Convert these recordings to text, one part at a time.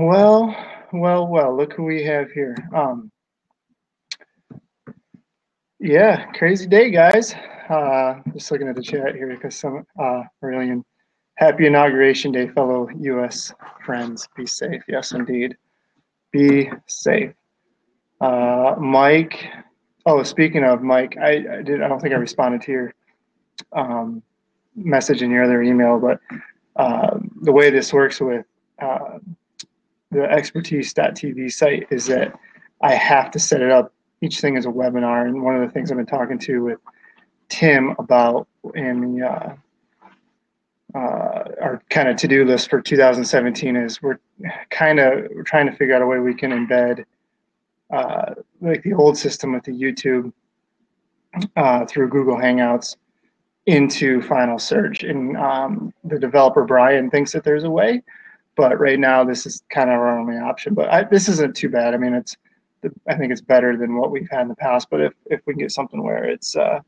Well, well, well, look who we have here. Um, yeah, crazy day, guys. Uh, just looking at the chat here because some uh, Aurelian, happy inauguration day, fellow U.S. friends. Be safe. Yes, indeed. Be safe. Uh, Mike. Oh, speaking of Mike, I, I did. I don't think I responded to your um, message in your other email, but uh, the way this works with uh, the expertise.tv site is that I have to set it up. Each thing is a webinar, and one of the things I've been talking to with Tim about in the uh, uh, our kind of to-do list for 2017 is we're kind of we're trying to figure out a way we can embed uh, like the old system with the YouTube uh, through Google Hangouts into Final Surge. And um, the developer Brian thinks that there's a way, but right now this is kind of our only option. But I, this isn't too bad. I mean, it's I think it's better than what we've had in the past. But if if we can get something where it's uh,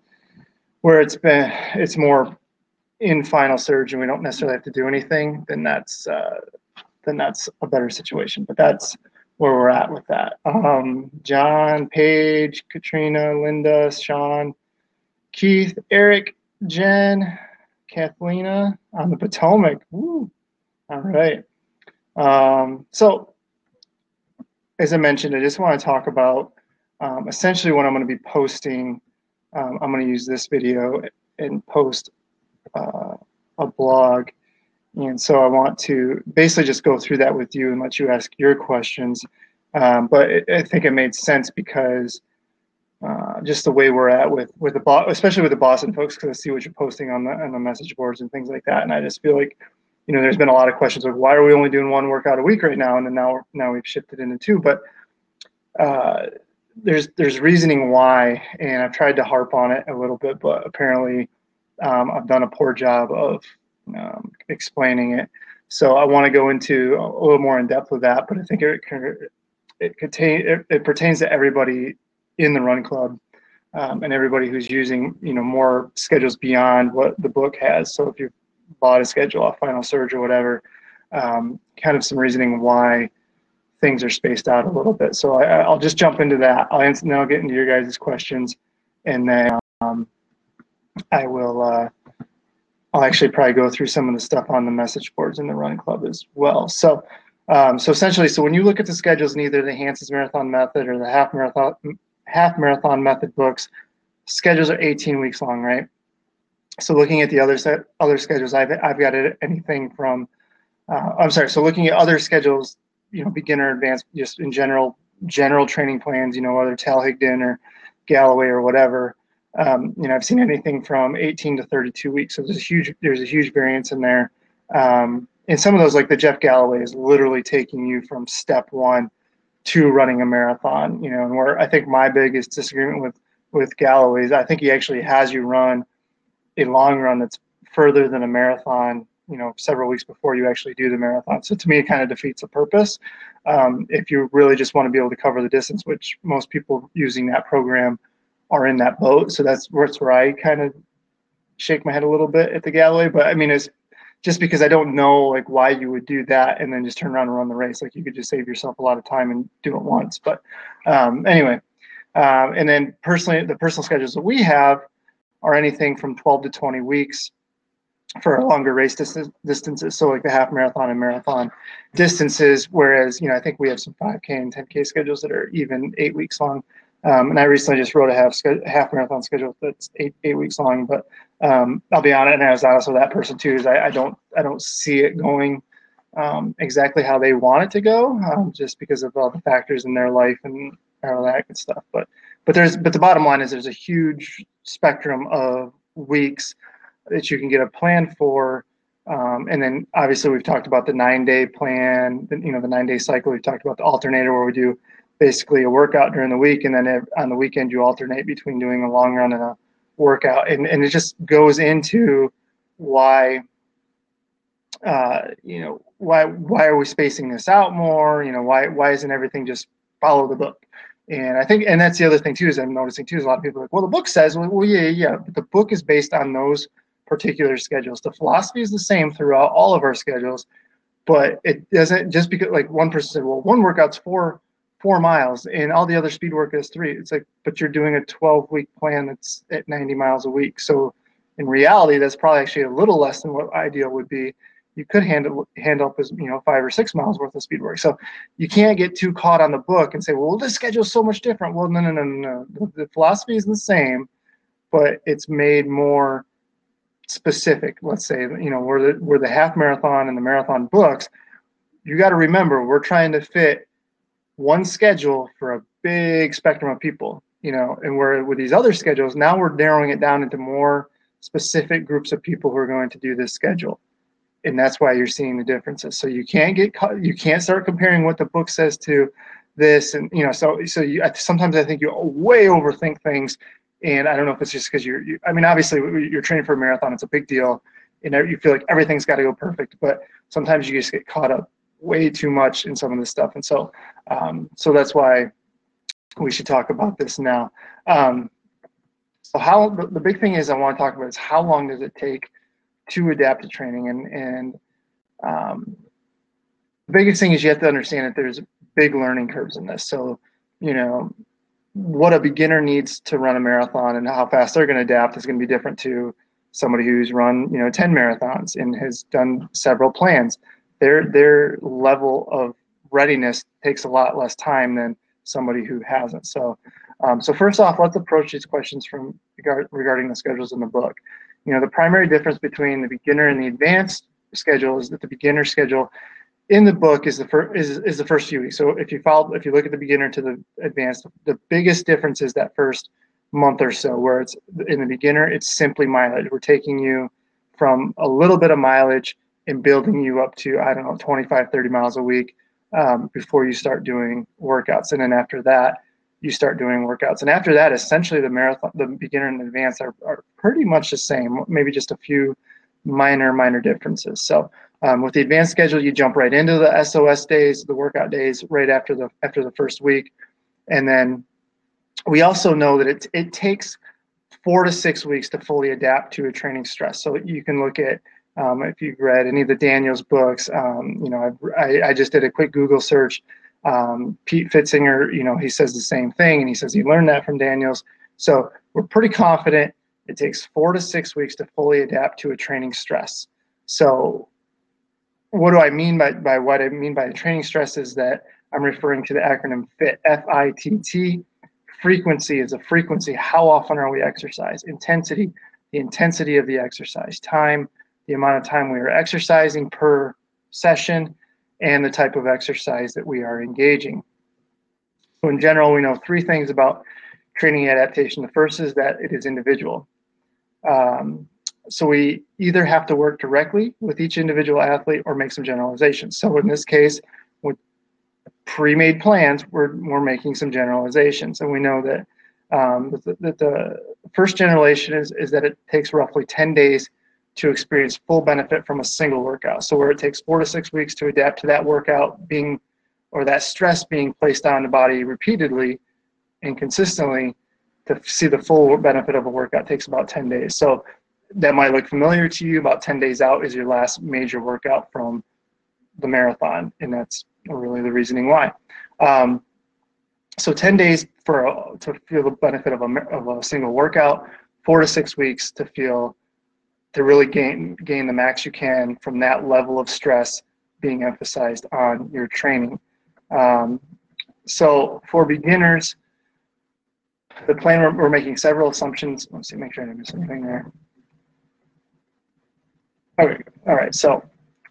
where it's been it's more in Final surge and we don't necessarily have to do anything, then that's uh, then that's a better situation. But that's where we're at with that. Um, John, Paige, Katrina, Linda, Sean, Keith, Eric, Jen, Kathlena on the Potomac. Woo. All right. Um, so, as I mentioned, I just want to talk about um, essentially what I'm going to be posting. Um, I'm going to use this video and post uh, a blog. And so I want to basically just go through that with you and let you ask your questions. Um, but it, I think it made sense because uh, just the way we're at with with the especially with the Boston folks, because I see what you're posting on the on the message boards and things like that, and I just feel like you know there's been a lot of questions of why are we only doing one workout a week right now, and then now now we've shifted into two, but uh, there's there's reasoning why, and I've tried to harp on it a little bit, but apparently um, I've done a poor job of um, explaining it. So I want to go into a little more in depth with that, but I think it it, contain, it, it pertains to everybody in the run club um, and everybody who's using you know more schedules beyond what the book has. So if you bought a schedule off Final Surge or whatever, um, kind of some reasoning why things are spaced out a little bit. So I, will just jump into that. I'll answer, then I'll get into your guys' questions, and then um, I will. Uh, I'll actually probably go through some of the stuff on the message boards in the Run Club as well. So, um, so essentially, so when you look at the schedules in either the Hansons Marathon Method or the Half Marathon half marathon method books, schedules are 18 weeks long, right? So looking at the other set, other schedules, I've I've got it anything from, uh, I'm sorry. So looking at other schedules, you know, beginner, advanced, just in general, general training plans, you know, whether Hal Higdon or Galloway or whatever. Um, you know, I've seen anything from 18 to 32 weeks. So there's a huge there's a huge variance in there. Um, and some of those, like the Jeff Galloway, is literally taking you from step one to running a marathon. You know, and where I think my biggest disagreement with with Galloway is I think he actually has you run a long run that's further than a marathon. You know, several weeks before you actually do the marathon. So to me, it kind of defeats the purpose. Um, if you really just want to be able to cover the distance, which most people using that program are in that boat. So that's where, I kind of shake my head a little bit at the Galloway. But I mean, it's just because I don't know like why you would do that and then just turn around and run the race. Like you could just save yourself a lot of time and do it once. But um, anyway, um, and then personally, the personal schedules that we have are anything from 12 to 20 weeks for longer race distances. So like the half marathon and marathon distances. Whereas you know I think we have some 5K and 10K schedules that are even eight weeks long. Um, and I recently just wrote a half half marathon schedule that's eight eight weeks long. But um, I'll be honest, and I was honest with that person too. Is I, I don't I don't see it going um, exactly how they want it to go, um, just because of all the factors in their life and all that good stuff. But but there's but the bottom line is there's a huge spectrum of weeks that you can get a plan for. Um, and then obviously we've talked about the nine day plan, you know, the nine day cycle. We've talked about the alternator where we do basically a workout during the week, and then on the weekend you alternate between doing a long run and a workout, and and it just goes into why. Uh, you know why why are we spacing this out more you know why why isn't everything just follow the book and i think and that's the other thing too is i'm noticing too is a lot of people like well the book says well, well yeah yeah but the book is based on those particular schedules the philosophy is the same throughout all of our schedules but it doesn't just because like one person said, well, one workout's four four miles and all the other speed work is three. It's like, but you're doing a 12 week plan that's at 90 miles a week. So in reality, that's probably actually a little less than what ideal would be. You could handle hand up as you know five or six miles worth of speed work. So you can't get too caught on the book and say, well, this schedule is so much different. Well, no, no, no, no. The, the philosophy is the same, but it's made more specific. Let's say you know where the where the half marathon and the marathon books. You got to remember, we're trying to fit one schedule for a big spectrum of people. You know, and where with these other schedules, now we're narrowing it down into more specific groups of people who are going to do this schedule and that's why you're seeing the differences. So you can't get you can't start comparing what the book says to this and you know so so you, sometimes i think you way overthink things and i don't know if it's just because you're you, i mean obviously you're training for a marathon it's a big deal and you feel like everything's got to go perfect but sometimes you just get caught up way too much in some of this stuff and so um, so that's why we should talk about this now. Um, so how the big thing is I want to talk about is how long does it take to adapt to training and and um, the biggest thing is you have to understand that there's big learning curves in this. So you know what a beginner needs to run a marathon and how fast they're going to adapt is going to be different to somebody who's run you know 10 marathons and has done several plans their their level of readiness takes a lot less time than somebody who hasn't so um, so first off, let's approach these questions from regarding the schedules in the book. You know, the primary difference between the beginner and the advanced schedule is that the beginner schedule in the book is the first is, is the first few weeks. So if you follow, if you look at the beginner to the advanced, the biggest difference is that first month or so, where it's in the beginner, it's simply mileage. We're taking you from a little bit of mileage and building you up to I don't know 25, 30 miles a week um, before you start doing workouts, and then after that you start doing workouts. And after that, essentially the marathon, the beginner and advanced are, are pretty much the same, maybe just a few minor, minor differences. So um, with the advanced schedule, you jump right into the SOS days, the workout days, right after the after the first week, and then we also know that it it takes four to six weeks to fully adapt to a training stress. So you can look at um, if you've read any of the Daniels books. Um, you know, I've, I, I just did a quick Google search um, Pete Pfitzinger, you know, he says the same thing, and he says he learned that from Daniels. So we're pretty confident it takes four to six weeks to fully adapt to a training stress. So what do I mean by, by what I mean by training stress is that I'm referring to the acronym FIT, F-I-T-T. Frequency is a frequency. How often are we exercise? Intensity, the intensity of the exercise. Time, the amount of time we are exercising per session and the type of exercise that we are engaging. So in general, we know three things about training adaptation. The first is that it is individual. Um, so we either have to work directly with each individual athlete or make some generalizations. So in this case, with pre-made plans, we're, we're making some generalizations. And we know that, um, that, the, that the first generalization is, is that it takes roughly 10 days to experience full benefit from a single workout. So where it takes four to six weeks to adapt to that workout being or that stress being placed on the body repeatedly and consistently to see the full benefit of a workout takes about 10 days. So that might look familiar to you. About 10 days out is your last major workout from the marathon, and that's really the reasoning why. Um, so 10 days for a, to feel the benefit of a, of a single workout, four to six weeks to feel to really gain gain the max you can from that level of stress being emphasized on your training. Um, so for beginners, the plan we're, we're, making several assumptions. Let's see, make sure I didn't miss anything there. Okay, all right. So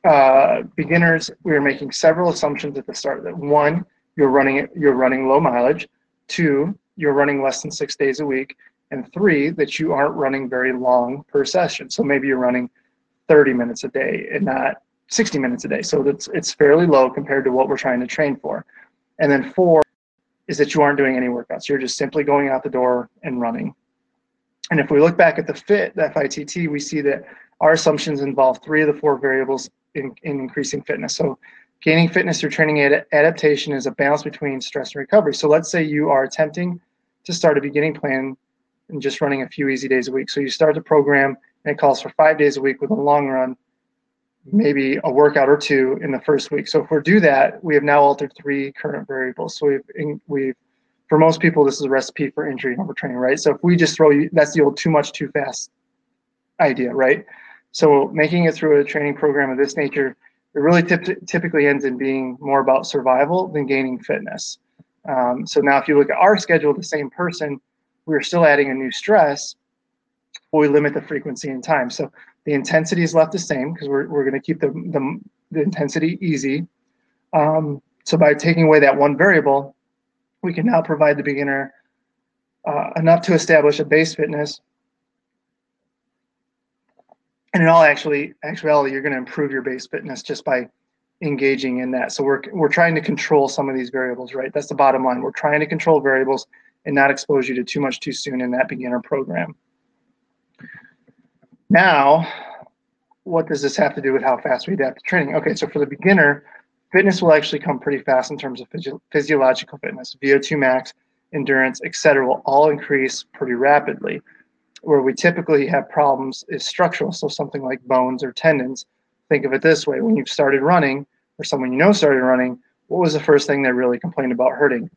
uh, beginners, we are making several assumptions at the start. That one, you're running you're running low mileage. Two, you're running less than six days a week and three, that you aren't running very long per session. So maybe you're running 30 minutes a day and not 60 minutes a day. So it's, it's fairly low compared to what we're trying to train for. And then four is that you aren't doing any workouts. You're just simply going out the door and running. And if we look back at the FIT, the FITT, we see that our assumptions involve three of the four variables in, in increasing fitness. So gaining fitness through training ad- adaptation is a balance between stress and recovery. So let's say you are attempting to start a beginning plan and just running a few easy days a week. So you start the program and it calls for five days a week with a long run. maybe a workout or two in the first week. So if we do that, we have now altered three current variables. So we've we've for most people this is a recipe for injury and overtraining, right? So if we just throw you, that's the old too much too fast idea, right? So making it through a training program of this nature, it really typically ends in being more about survival than gaining fitness. Um, so now if you look at our schedule, the same person, we're still adding a new stress, but we limit the frequency and time. So the intensity is left the same because we're, we're going to keep the, the, the, intensity easy. Um, so by taking away that one variable, we can now provide the beginner uh, enough to establish a base fitness. And in all actually actuality, you're going to improve your base fitness just by engaging in that. So we're we're trying to control some of these variables, right? That's the bottom line. We're trying to control variables and not expose you to too much too soon in that beginner program. Now, what does this have to do with how fast we adapt to training? Okay, so for the beginner, fitness will actually come pretty fast in terms of physio- physiological fitness. VO2 max, endurance, etc., will all increase pretty rapidly. Where we typically have problems is structural, so something like bones or tendons. Think of it this way: when you've started running, or someone you know started running, what was the first thing they really complained about hurting?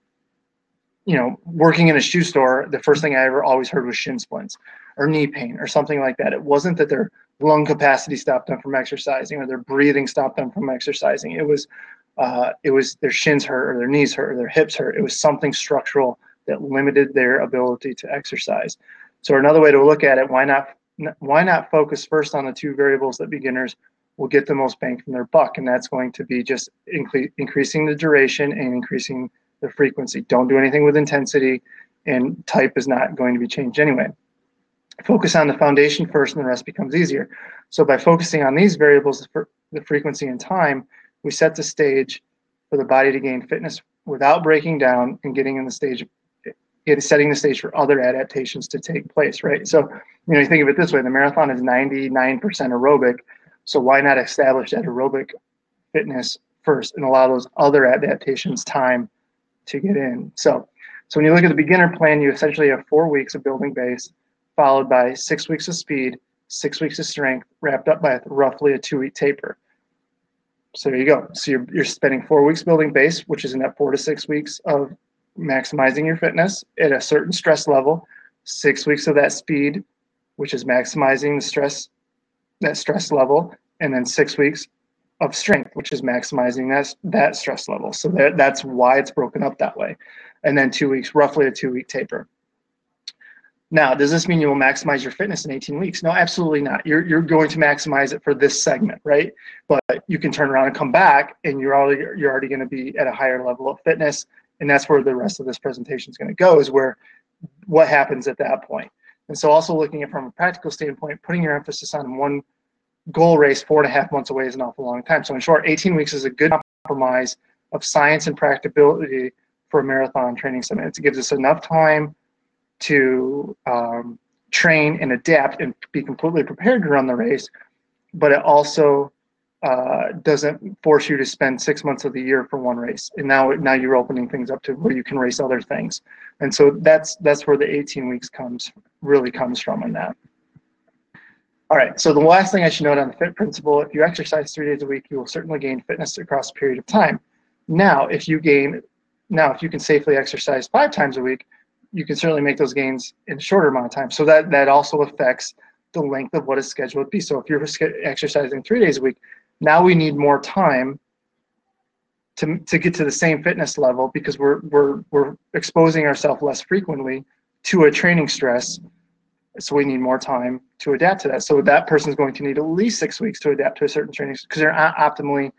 You know, working in a shoe store, the first thing I ever always heard was shin splints or knee pain or something like that. It wasn't that their lung capacity stopped them from exercising or their breathing stopped them from exercising. It was uh, it was their shins hurt or their knees hurt or their hips hurt. It was something structural that limited their ability to exercise. So another way to look at it, why not why not focus first on the two variables that beginners will get the most bang from their buck, and that's going to be just incre- increasing the duration and increasing the frequency. Don't do anything with intensity, and type is not going to be changed anyway focus on the foundation first and the rest becomes easier. So by focusing on these variables, the frequency and time, we set the stage for the body to gain fitness without breaking down and getting in the stage, it is setting the stage for other adaptations to take place, right? So, you know, you think of it this way, the marathon is 99% aerobic. So why not establish that aerobic fitness first and allow those other adaptations time to get in? So, so when you look at the beginner plan, you essentially have four weeks of building base followed by six weeks of speed, six weeks of strength, wrapped up by roughly a two week taper. So there you go. So you're, you're spending four weeks building base, which is in that four to six weeks of maximizing your fitness at a certain stress level, six weeks of that speed, which is maximizing the stress, that stress level, and then six weeks of strength, which is maximizing that, that stress level. So that, that's why it's broken up that way. And then two weeks, roughly a two week taper. Now, does this mean you will maximize your fitness in 18 weeks? No, absolutely not. You're, you're going to maximize it for this segment, right? But you can turn around and come back and you're already, you're already going to be at a higher level of fitness. And that's where the rest of this presentation is going to go is where what happens at that point. And so also looking at from a practical standpoint, putting your emphasis on one goal race four and a half months away is an awful long time. So in short, 18 weeks is a good compromise of science and practicability for a marathon training summit. It gives us enough time to um, train and adapt and be completely prepared to run the race, but it also uh, doesn't force you to spend six months of the year for one race. And now, now you're opening things up to where you can race other things. And so that's that's where the 18 weeks comes really comes from in that. All right. So the last thing I should note on the fit principle: if you exercise three days a week, you will certainly gain fitness across a period of time. Now, if you gain, now if you can safely exercise five times a week, you can certainly make those gains in a shorter amount of time. So that that also affects the length of what a schedule would be. So if you're exercising three days a week, now we need more time to, to get to the same fitness level because we're we're we're exposing ourselves less frequently to a training stress. So we need more time to adapt to that. So that person is going to need at least six weeks to adapt to a certain training because they're not optimally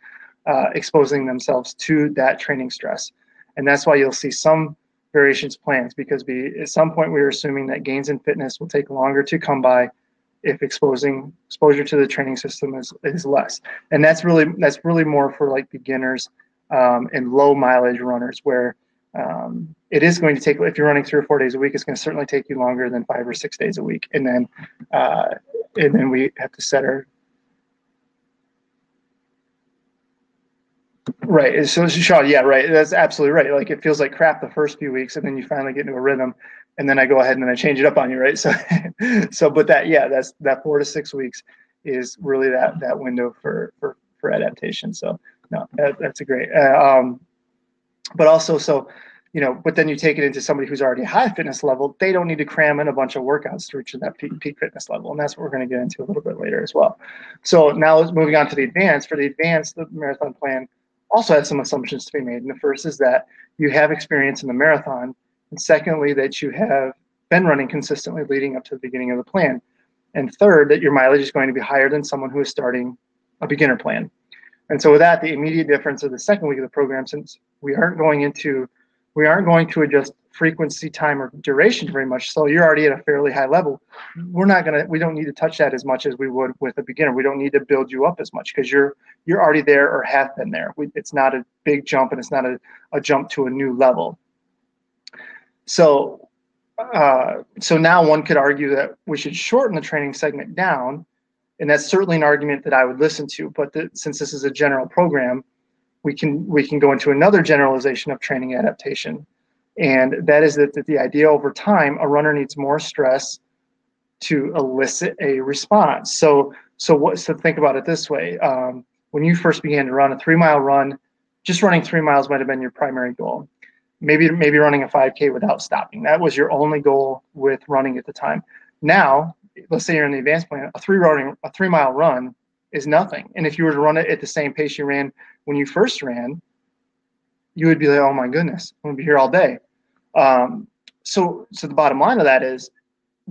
uh, exposing themselves to that training stress. And that's why you'll see some variations plans because we at some point we were assuming that gains in fitness will take longer to come by if exposing exposure to the training system is, is less and that's really that's really more for like beginners um, and low mileage runners where um, it is going to take if you're running three or four days a week it's going to certainly take you longer than five or six days a week and then uh, and then we have to set our Right. So, Sean, yeah, right. That's absolutely right. Like it feels like crap the first few weeks, and then you finally get into a rhythm, and then I go ahead and then I change it up on you, right? So, so, but that, yeah, that's that four to six weeks is really that that window for for for adaptation. So no, that, that's a great. Uh, um, but also, so you know, but then you take it into somebody who's already high fitness level. They don't need to cram in a bunch of workouts to reach that peak, peak fitness level, and that's what we're going to get into a little bit later as well. So now, moving on to the advanced. For the advanced, the marathon plan also has some assumptions to be made. And the first is that you have experience in the marathon, and secondly, that you have been running consistently leading up to the beginning of the plan. And third, that your mileage is going to be higher than someone who is starting a beginner plan. And so with that, the immediate difference of the second week of the program, since we aren't going into, we aren't going to adjust frequency, time, or duration very much. So you're already at a fairly high level. We're not gonna, we don't need to touch that as much as we would with a beginner. We don't need to build you up as much because you're you're already there or have been there. We, it's not a big jump and it's not a, a jump to a new level. So uh, so now one could argue that we should shorten the training segment down, and that's certainly an argument that I would listen to. But the, since this is a general program, we can we can go into another generalization of training adaptation, and that is that, that the idea over time a runner needs more stress to elicit a response. So so what? So think about it this way: um, when you first began to run a three mile run, just running three miles might have been your primary goal maybe maybe running a 5k without stopping that was your only goal with running at the time now let's say you're in the advanced plan a three running a three mile run is nothing. And if you were to run it at the same pace you ran when you first ran you would be like oh my goodness i'm gonna be here all day. Um, so so the bottom line of that is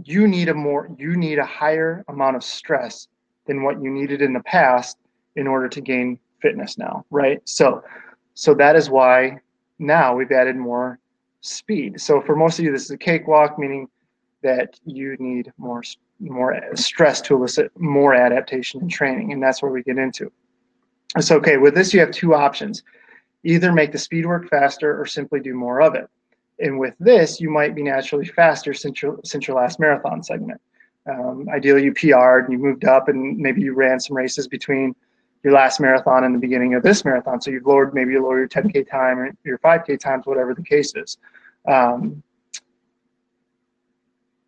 you need a more you need a higher amount of stress than what you needed in the past in order to gain fitness now right? So so that is why now we've added more speed. So for most of you, this is a cakewalk, meaning that you need more more stress to elicit more adaptation and training, and that's where we get into. So okay, with this you have two options: either make the speed work faster or simply do more of it. And with this, you might be naturally faster since your since your last marathon segment. Um, ideally, you PR'd and you moved up, and maybe you ran some races between your last marathon and the beginning of this marathon. So you've lowered maybe you lower your 10k time or your 5k times, whatever the case is. Um,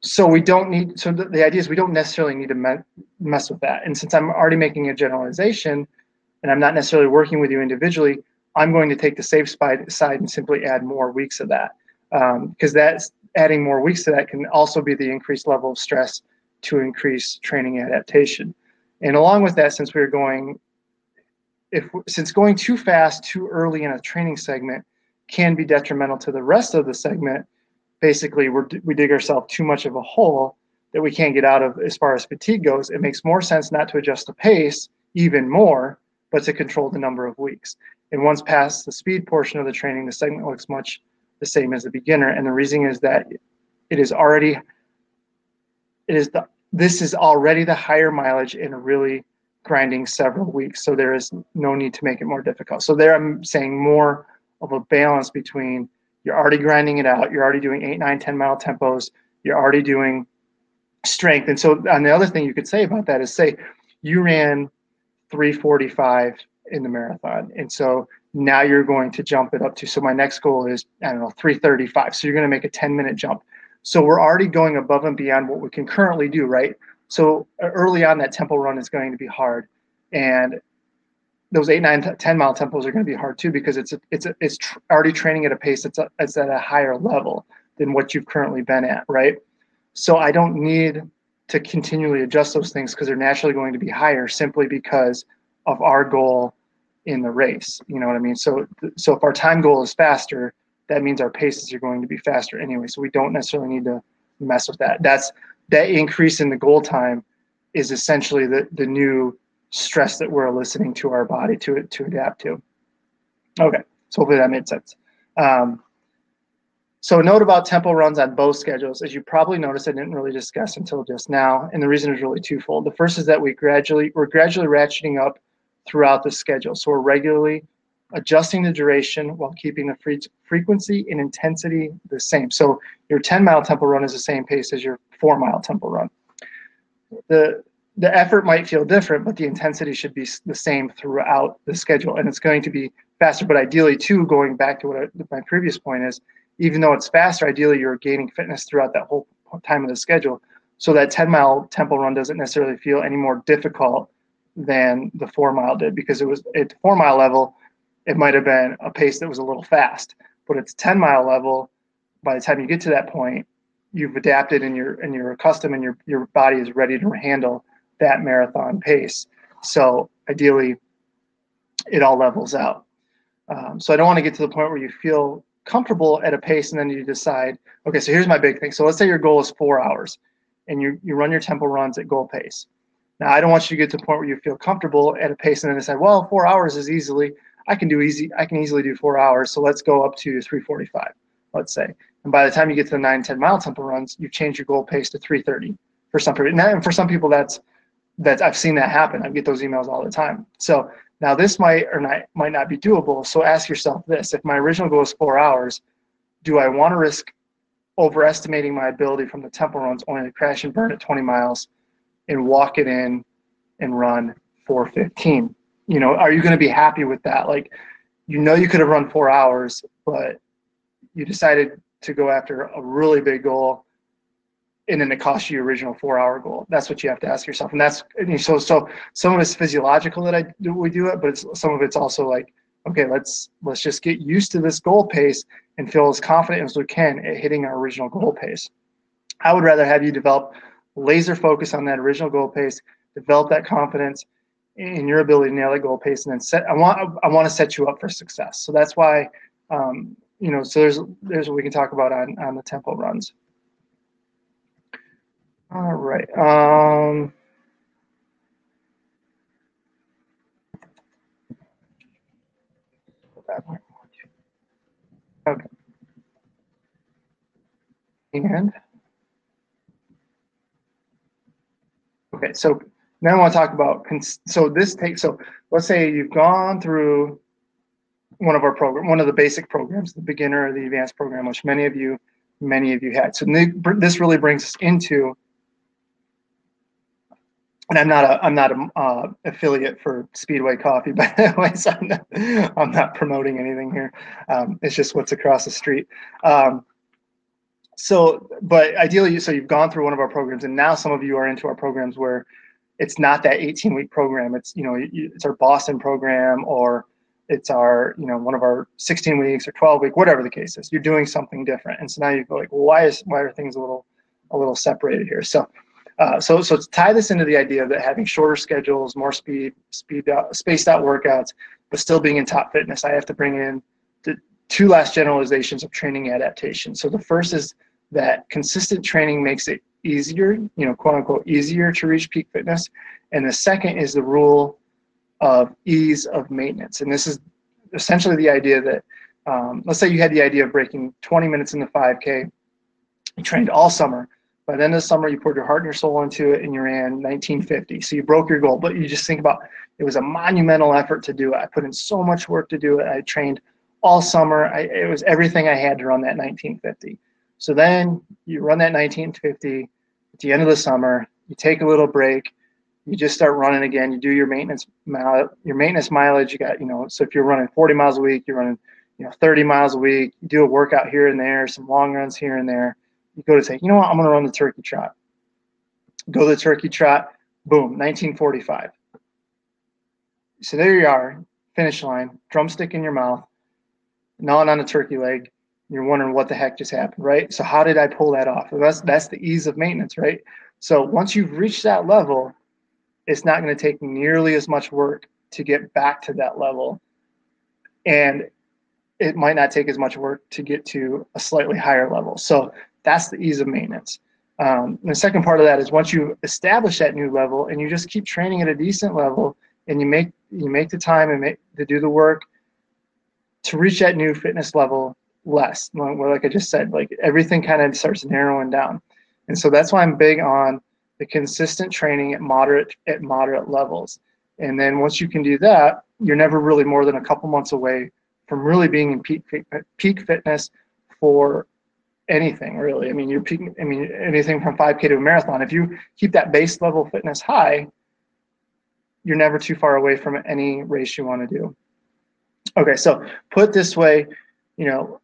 so we don't need. So the, the, idea is we don't necessarily need to me- mess with that. And since I'm already making a generalization, and I'm not necessarily working with you individually, I'm going to take the safe side and simply add more weeks of that because um, that's adding more weeks to that can also be the increased level of stress to increase training adaptation. And along with that, since we're going if since going too fast too early in a training segment can be detrimental to the rest of the segment basically we're, we dig ourselves too much of a hole that we can't get out of as far as fatigue goes it makes more sense not to adjust the pace even more but to control the number of weeks and once past the speed portion of the training the segment looks much the same as the beginner and the reason is that it is already it is the this is already the higher mileage in a really grinding several weeks. So there is no need to make it more difficult. So there I'm saying more of a balance between you're already grinding it out, you're already doing eight, nine, 10 mile tempos, you're already doing strength. And so on the other thing you could say about that is say you ran 345 in the marathon. And so now you're going to jump it up to so my next goal is I don't know 335. So you're going to make a 10 minute jump. So we're already going above and beyond what we can currently do, right? So uh, early on, that tempo run is going to be hard, and those eight, nine, 10 mile tempos are going to be hard too because it's a, it's a, it's tr- already training at a pace that's a, it's at a higher level than what you've currently been at, right? So I don't need to continually adjust those things because they're naturally going to be higher simply because of our goal in the race. You know what I mean? So so if our time goal is faster, that means our paces are going to be faster anyway. So we don't necessarily need to mess with that. That's that increase in the goal time is essentially the, the new stress that we're eliciting to our body to to adapt to. Okay, so hopefully that made sense. Um, so note about tempo runs on both schedules. As you probably noticed, I didn't really discuss until just now, and the reason is really twofold. The first is that we gradually we're gradually ratcheting up throughout the schedule. So we're regularly adjusting the duration while keeping the free frequency and intensity the same. So your 10 mile tempo run is the same pace as your four mile tempo run. The the effort might feel different, but the intensity should be the same throughout the schedule, and it's going to be faster. But ideally, too, going back to what I, my previous point is, even though it's faster, ideally you're gaining fitness throughout that whole time of the schedule. So that 10 mile tempo run doesn't necessarily feel any more difficult than the four mile did because it was at four mile level, it might have been a pace that was a little fast, but it's 10 mile level. By the time you get to that point, you've adapted and you're and you're accustomed and your your body is ready to handle that marathon pace. So ideally, it all levels out. Um, so I don't want to get to the point where you feel comfortable at a pace and then you decide, okay, so here's my big thing. So let's say your goal is four hours and you, you run your tempo runs at goal pace. Now, I don't want you to get to the point where you feel comfortable at a pace and then decide, well, four hours is easily, I can do easy, I can easily do four hours. So let's go up to 345, let's say. And by the time you get to the nine, 10 mile tempo runs, you've changed your goal pace to 330 for some people. And for some people, that's, that's, I've seen that happen. I get those emails all the time. So now this might or not, might not be doable. So ask yourself this, if my original goal is four hours, do I want to risk overestimating my ability from the tempo runs only to crash and burn at 20 miles and walk it in and run 415? You know, are you going to be happy with that? Like, you know, you could have run four hours, but you decided to go after a really big goal and then it costs you your original four hour goal. That's what you have to ask yourself. And that's and so so some of it's physiological that I do we do it, but it's, some of it's also like, okay, let's let's just get used to this goal pace and feel as confident as we can at hitting our original goal pace. I would rather have you develop laser focus on that original goal pace, develop that confidence in your ability to nail that goal pace, and then set. I want I want to set you up for success. So that's why, um, you know. So there's there's what we can talk about on on the tempo runs. All right. Um, okay. And okay, so now I want to talk about so this takes so let's say you've gone through one of our program, one of the basic programs, the beginner or the advanced program, which many of you many of you had. So this really brings us into and I'm not a I'm not a uh, affiliate for Speedway Coffee, by the way, so I'm not, I'm not promoting anything here. Um, it's just what's across the street. Um, so, but ideally, so you've gone through one of our programs, and now some of you are into our programs where it's not that 18 week program. It's you know it's our Boston program or it's our you know one of our 16 weeks or 12 week, whatever the case is. You're doing something different, and so now you go like, why is why are things a little a little separated here? So uh, so, so to tie this into the idea that having shorter schedules, more speed, speed out, spaced out workouts, but still being in top fitness, I have to bring in the two last generalizations of training adaptation. So the first is that consistent training makes it easier, you know, quote unquote, easier to reach peak fitness. And the second is the rule of ease of maintenance. And this is essentially the idea that, um, let's say you had the idea of breaking 20 minutes in the 5K, you trained all summer, by the end of the summer, you poured your heart and your soul into it and you ran 1950. So you broke your goal, but you just think about it was a monumental effort to do it. I put in so much work to do it. I trained all summer. I, it was everything I had to run that 1950. So then you run that 1950 at the end of the summer, you take a little break, you just start running again. You do your maintenance mile, your maintenance mileage. You got, you know, so if you're running 40 miles a week, you're running, you know, 30 miles a week. You do a workout here and there, some long runs here and there you go to say, you know what, I'm to run the turkey trot. Go to the turkey trot, boom, 1945. So there you are, finish line, drumstick in your mouth, gnawing on a turkey leg. You're wondering what the heck just happened, right? So how did I pull that off? That's that's the ease of maintenance, right? So once you've reached that level, it's not going to take nearly as much work to get back to that level. And it might not take as much work to get to a slightly higher level. So that's the ease of maintenance. Um, the second part of that is once you establish that new level and you just keep training at a decent level and you make you make the time and make to do the work to reach that new fitness level less. Well, like I just said, like everything kind of starts narrowing down. And so that's why I'm big on the consistent training at moderate at moderate levels. And then once you can do that, you're never really more than a couple months away from really being in peak peak fitness for anything really. I mean, you're peaking, I mean, anything from 5K to a marathon. If you keep that base level fitness high, you're never too far away from any race you want to do. Okay, so put this way, you know,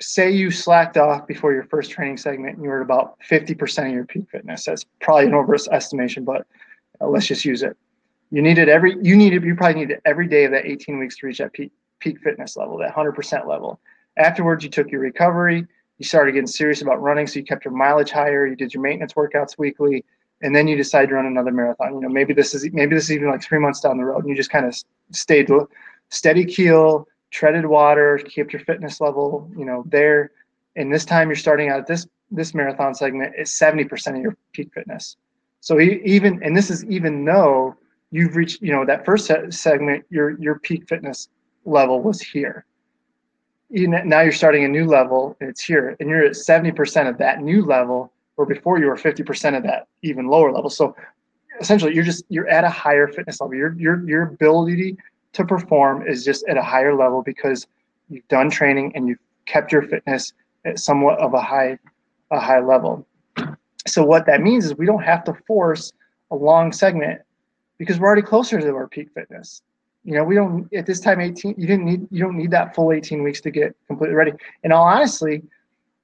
say you slacked off before your first training segment and you were at about 50% of your peak fitness. That's probably an overestimation, but uh, let's just use it. You needed every, you needed, you probably needed every day of that 18 weeks to reach that peak, peak fitness level, that 100% level. Afterwards, you took your recovery, you started getting serious about running, so you kept your mileage higher, you did your maintenance workouts weekly, and then you decide to run another marathon. You know, maybe this is maybe this is even like three months down the road, and you just kind of stayed steady keel, treaded water, kept your fitness level, you know, there. And this time you're starting out at this this marathon segment is 70% of your peak fitness. So even and this is even though you've reached, you know, that first segment, your your peak fitness level was here. You know, now you're starting a new level and it's here, and you're at 70% of that new level, where before you were 50% of that even lower level. So essentially you're just you're at a higher fitness level. Your your your ability to perform is just at a higher level because you've done training and you've kept your fitness at somewhat of a high a high level. So what that means is we don't have to force a long segment because we're already closer to our peak fitness. You know, we don't at this time 18 you didn't need you don't need that full 18 weeks to get completely ready. And all honestly,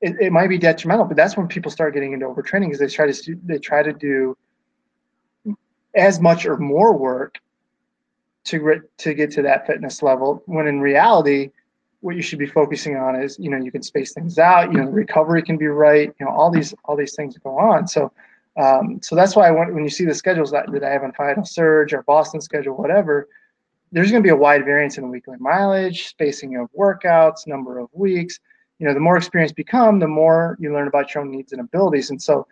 it, it might be detrimental, but that's when people start getting into overtraining because they try to they try to do as much or more work to to get to that fitness level when in reality what you should be focusing on is you know you can space things out you know recovery can be right you know all these all these things go on so um, so that's why I want, when you see the schedules that, that I have on Final Surge or Boston schedule, whatever, there's going to be a wide variance in weekly mileage, spacing of workouts, number of weeks. You know, the more experience become, the more you learn about your own needs and abilities. And so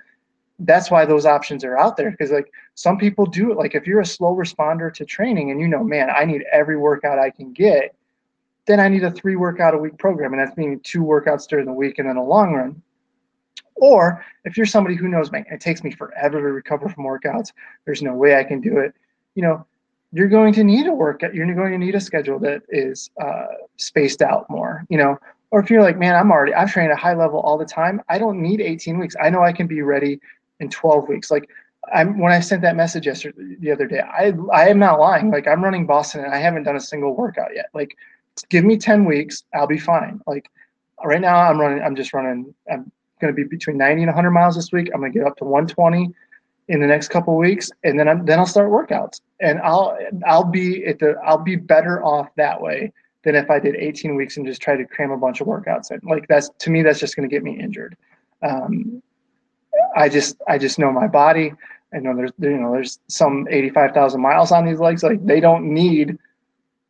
that's why those options are out there because like some people do it like if you're a slow responder to training and you know man i need every workout i can get then i need a three workout a week program and that's meaning two workouts during the week and then a long run or if you're somebody who knows man it takes me forever to recover from workouts there's no way i can do it you know you're going to need a workout you're going to need a schedule that is uh, spaced out more you know or if you're like man i'm already i've trained at a high level all the time i don't need 18 weeks i know i can be ready in 12 weeks. Like I'm when I sent that message yesterday the other day, I I am not lying. Like I'm running Boston and I haven't done a single workout yet. Like give me 10 weeks, I'll be fine. Like right now I'm running, I'm just running, I'm gonna be between 90 and 100 miles this week. I'm gonna get up to 120 in the next couple weeks, and then I'm then I'll start workouts. And I'll I'll be at the I'll be better off that way than if I did 18 weeks and just try to cram a bunch of workouts in. Like that's to me, that's just gonna get me injured. Um, I just I just know my body. I know there's you know there's some 85,000 miles on these legs. Like they don't need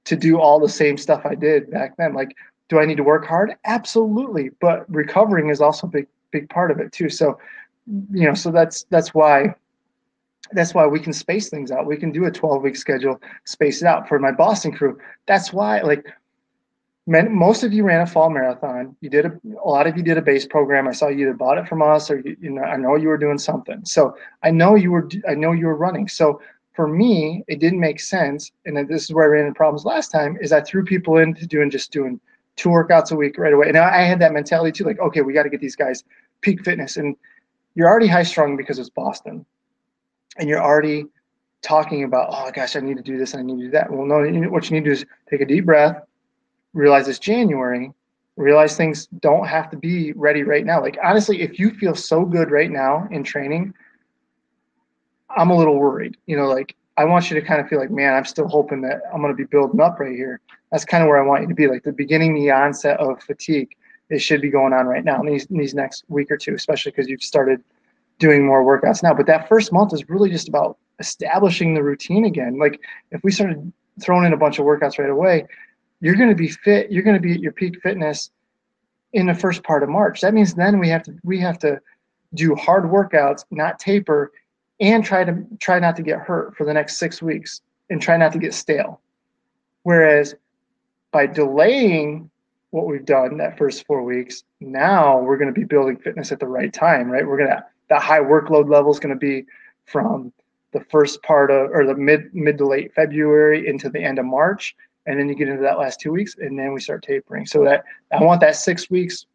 to do all the same stuff I did back then. Like, do I need to work hard? Absolutely, but recovering is also a big big part of it too. So, you know, so that's that's why that's why we can space things out. We can do a 12 week schedule, space it out for my Boston crew. That's why like most of you ran a fall marathon. You did a, a lot of you did a base program. I saw you either bought it from us or you, you know I know you were doing something. So I know you were I know you were running. So for me, it didn't make sense. And this is where I ran into problems last time. Is I threw people into doing just doing two workouts a week right away. And I had that mentality too, like okay, we got to get these guys peak fitness. And you're already high strung because it's Boston, and you're already talking about oh gosh, I need to do this and I need to do that. Well, no, what you need to do is take a deep breath realize it's January, realize things don't have to be ready right now. Like honestly, if you feel so good right now in training, I'm a little worried. You know, like I want you to kind of feel like, man, I'm still hoping that I'm going to be building up right here. That's kind of where I want you to be. Like the beginning, the onset of fatigue, it should be going on right now in these in these next week or two, especially because you've started doing more workouts now. But that first month is really just about establishing the routine again. Like if we started throwing in a bunch of workouts right away, you're going to be fit you're going to be at your peak fitness in the first part of march that means then we have to we have to do hard workouts not taper and try to try not to get hurt for the next six weeks and try not to get stale whereas by delaying what we've done that first four weeks now we're going to be building fitness at the right time right we're going to that high workload level is going to be from the first part of or the mid mid to late february into the end of march and then you get into that last two weeks and then we start tapering. So that i want that six weeks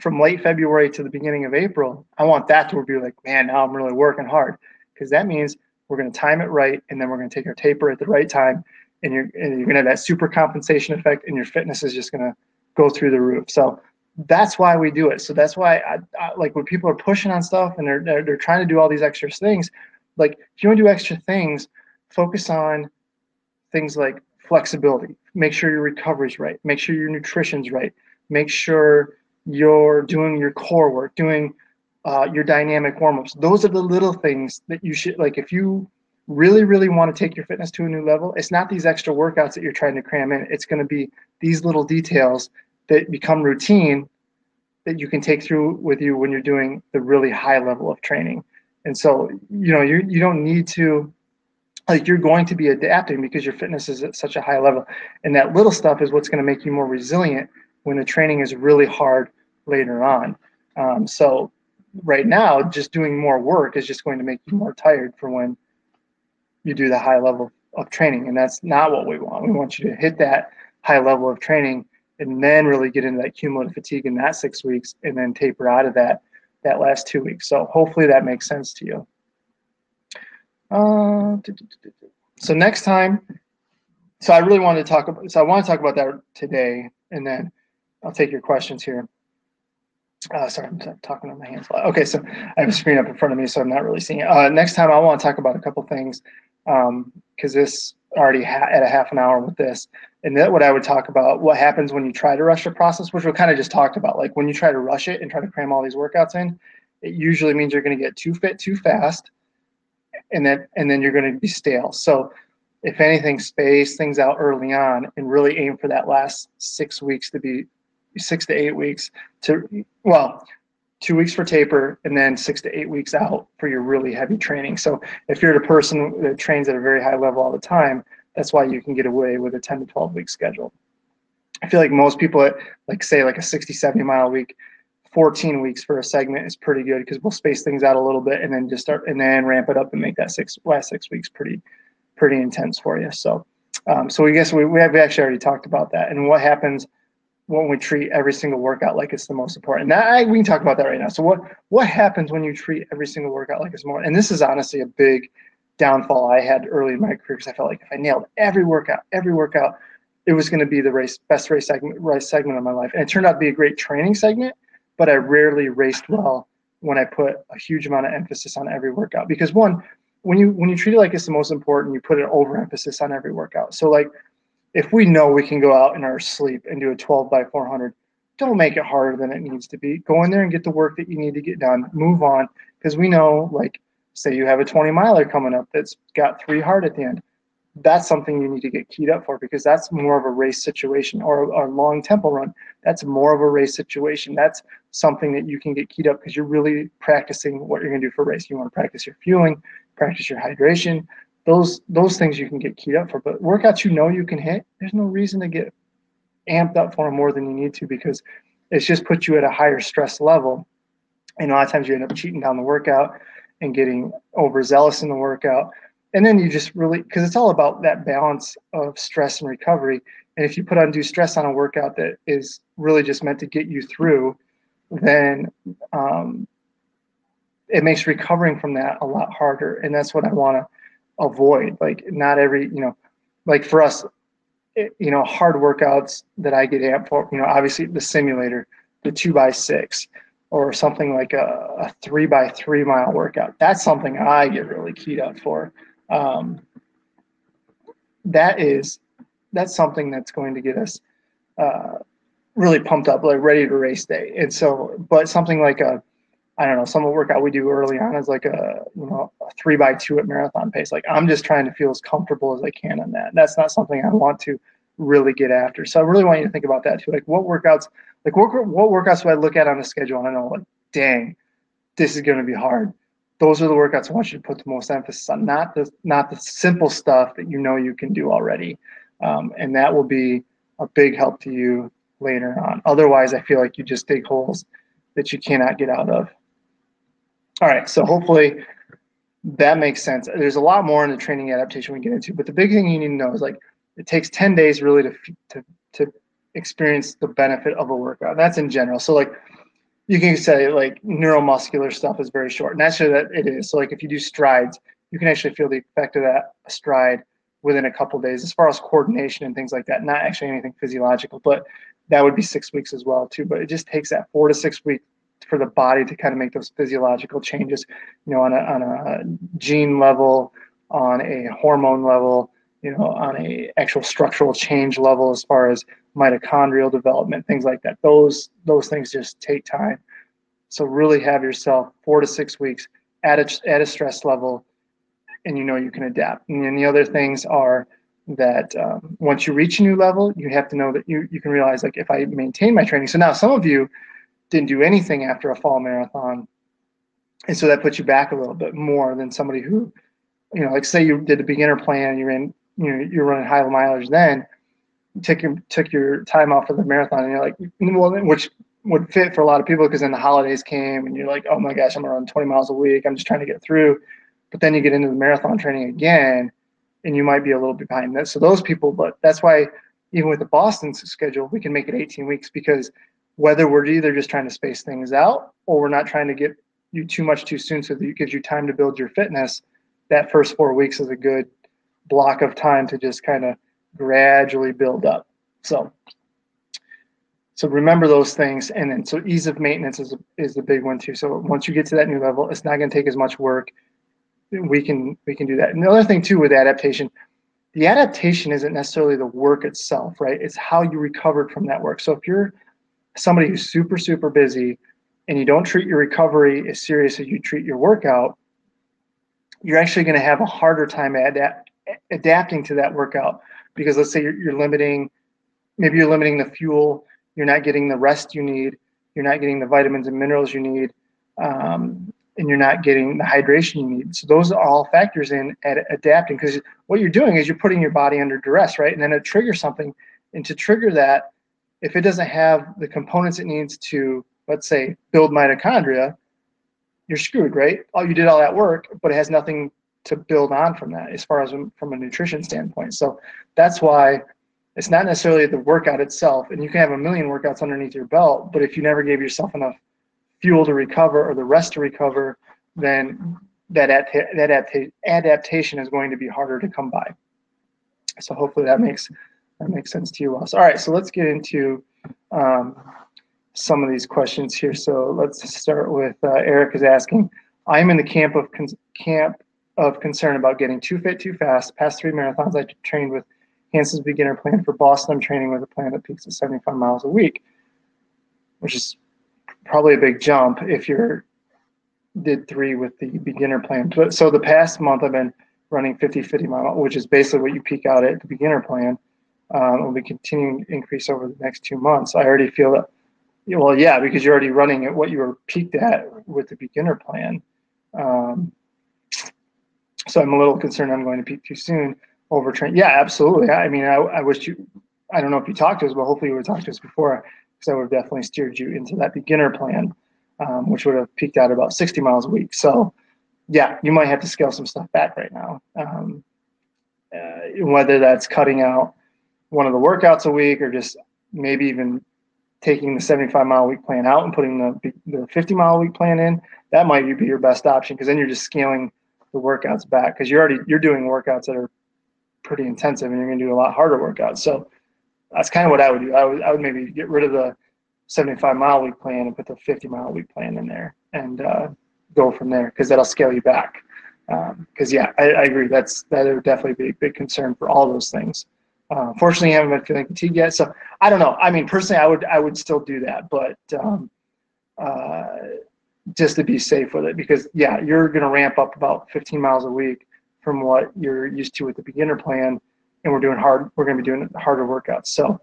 from late february to the beginning of april i want that to be like man now i'm really working hard. Because that means we're going to time it right and then we're going to take our taper at the right time and you're and you're going to have that super compensation effect and your fitness is just going to go through the roof. So that's why we do it. So that's why I, I, like when people are pushing on stuff and they're, they're, they're trying to do all these extra things, like if you want to do extra things, focus on things like flexibility. Make sure your recovery's right. Make sure your nutrition's right. Make sure you're doing your core work, doing uh, your dynamic warm-ups. Those are the little things that you should like. If you really, really want to take your fitness to a new level, it's not these extra workouts that you're trying to cram in. It's going to be these little details that become routine that you can take through with you when you're doing the really high level of training. And so, you know, you you don't need to like you're going to be adapting because your fitness is at such a high level. And that little stuff is what's going to make you more resilient when the training is really hard later on. Um, so right now, just doing more work is just going to make you more tired for when you do the high level of training. And that's not what we want. We want you to hit that high level of training and then really get into that cumulative fatigue in that six weeks and then taper out of that that last two weeks. So hopefully that makes sense to you. Uh, so next time, so I really wanted to talk about, so I want to talk about that today, and then I'll take your questions here. Uh, sorry, I'm talking on my hands. Okay, so I have a screen up in front of me, so I'm not really seeing it. Uh, next time, I want to talk about a couple things because um, this already ha- at a half an hour with this. And that what I would talk about what happens when you try to rush a process, which we kind of just talked about. Like when you try to rush it and try to cram all these workouts in, it usually means you're going to get too fit too fast, and then and then you're going to be stale. So if anything, space things out early on and really aim for that last six weeks to be six to eight weeks to well two weeks for taper and then six to eight weeks out for your really heavy training. So if you're a person that trains at a very high level all the time, that's why you can get away with a 10 to 12 week schedule. I feel like most people at like say like a 60, 70 mile week, 14 weeks for a segment is pretty good because we'll space things out a little bit and then just start and then ramp it up and make that six last six weeks pretty pretty intense for you. So um, so we guess we, we have actually already talked about that and what happens when we treat every single workout like it's the most important. Now I, we can talk about that right now. So what what happens when you treat every single workout like it's more? And this is honestly a big downfall I had early in my career because I felt like if I nailed every workout, every workout, it was going to be the race best race segment race segment of my life. And it turned out to be a great training segment, but I rarely raced well when I put a huge amount of emphasis on every workout because one when you when you treat it like it's the most important, you put an overemphasis on every workout. So like if we know we can go out in our sleep and do a 12 by 400, don't make it harder than it needs to be. Go in there and get the work that you need to get done. Move on because we know, like, say you have a 20 miler coming up that's got three hard at the end. That's something you need to get keyed up for because that's more of a race situation or a long tempo run. That's more of a race situation. That's something that you can get keyed up because you're really practicing what you're going to do for race. You want to practice your fueling, practice your hydration, those those things you can get keyed up for. But workouts you know you can hit, there's no reason to get amped up for more than you need to because it's just put you at a higher stress level. And a lot of times you end up cheating down the workout and getting overzealous in the workout. And then you just really because it's all about that balance of stress and recovery. And if you put undue stress on a workout that is really just meant to get you through, then um, it makes recovering from that a lot harder. And that's what I want to avoid. Like not every, you know, like for us, it, you know, hard workouts that I get amped for, you know, obviously the simulator, the two by six, or something like a, a three by three mile workout. That's something I get really keyed up for. Um, that is, that's something that's going to get us uh, really pumped up, like ready to race day. And so, but something like a I don't know, some of the workout we do early on is like a you know a three by two at marathon pace. Like I'm just trying to feel as comfortable as I can on that. That's not something I want to really get after. So I really want you to think about that too. Like what workouts, like what what workouts do I look at on the schedule and I know like, dang, this is going to be hard. Those are the workouts I want you to put the most emphasis on, not the not the simple stuff that you know you can do already, um, and that will be a big help to you later on. Otherwise, I feel like you just dig holes that you cannot get out of. All right, so hopefully that makes sense. There's a lot more in the training adaptation we get into, but the big thing you need to know is like it takes 10 days really to to to experience the benefit of a workout. That's in general. So like you can say like neuromuscular stuff is very short. And that it is. So like if you do strides, you can actually feel the effect of that stride within a couple days as far as coordination and things like that. Not actually anything physiological, but that would be six weeks as well too. But it just takes that four to six weeks for the body to kind of make those physiological changes, you know, on a, on a gene level, on a hormone level, you know, on a actual structural change level as far as mitochondrial development, things like that. Those those things just take time. So really have yourself four to six weeks at a, at a stress level, and you know you can adapt. And then the other things are that um, once you reach a new level, you have to know that you you can realize like if I maintain my training. So now some of you didn't do anything after a fall marathon, and so that puts you back a little bit more than somebody who, you know, like say you did the beginner plan, you're in, you know, you're running high mileage then, you took your took your time off of the marathon, and you're like, well, which would fit for a lot of people because then the holidays came, and you're like, oh my gosh, I'm gonna run 20 miles a week. I'm just trying to get through, but then you get into the marathon training again and you might be a little bit behind that. So those people, but that's why even with the Boston schedule, we can make it 18 weeks because whether we're either just trying to space things out or we're not trying to get you too much too soon so that it gives you time to build your fitness, that first four weeks is a good block of time to just kind of gradually build up. So so remember those things and then so ease of maintenance is is the big one too. So once you get to that new level, it's not going to take as much work we can we can do that. And the other thing too with adaptation, the adaptation isn't necessarily the work itself, right? It's how you recovered from that work. So if you're somebody who's super super busy and you don't treat your recovery as serious as you treat your workout, you're actually going to have a harder time adapt, adapting to that workout because let's say you're, you're limiting, maybe you're limiting the fuel, you're not getting the rest you need, you're not getting the vitamins and minerals you need. Um, and you're not getting the hydration you need. So those are all factors in at adapting because what you're doing is you're putting your body under duress, right? And then it triggers something. And to trigger that, if it doesn't have the components it needs to, let's say, build mitochondria, you're screwed, right? Oh, you did all that work, but it has nothing to build on from that as far as from a nutrition standpoint. So that's why it's not necessarily the workout itself. And you can have a million workouts underneath your belt, but if you never gave yourself enough fuel to recover or the rest to recover, then that that adaptation is going to be harder to come by. So hopefully that makes that makes sense to you also. All right, so let's get into um, some of these questions here. So let's start with uh, Eric is asking, I'm in the camp of camp of concern about getting too fit too fast. Past three marathons I trained with Hansons beginner plan for Boston. I'm training with a plan that peaks at 75 miles a week, which is probably a big jump if you're did three with the beginner plan. But So the past month I've been running 50, 50 mile, which is basically what you peak out at the beginner plan. Um, will be continuing to increase over the next two months. I already feel that, well, yeah, because you're already running at what you were peaked at with the beginner plan. Um, so I'm a little concerned I'm going to peak too soon. over Overtrain. Yeah, absolutely. I mean, I, I wish you, I don't know if you talked to us, but hopefully you would talk to us before because I would have definitely steered you into that beginner plan, um, which would have peaked out about 60 miles a week. So, yeah, you might have to scale some stuff back right now. Um, uh, whether that's cutting out one of the workouts a week or just maybe even taking the 75 mile week plan out and putting the, the 50 mile week plan in, that might be your best option because then you're just scaling the workouts back because you're already you're doing workouts that are pretty intensive and you're going to do a lot harder workouts. So that's kind of what I would do. I would I would maybe get rid of the 75 mile week plan and put the 50 mile week plan in there and uh, go from there because that'll scale you back. Because um, yeah, I, I, agree. That's that would definitely be a big concern for all those things. Uh, fortunately, I haven't been feeling fatigued yet, so I don't know. I mean, personally, I would I would still do that, but um, uh, just to be safe with it, because yeah, you're going to ramp up about 15 miles a week from what you're used to with the beginner plan and we're doing hard we're going to be doing harder workouts. So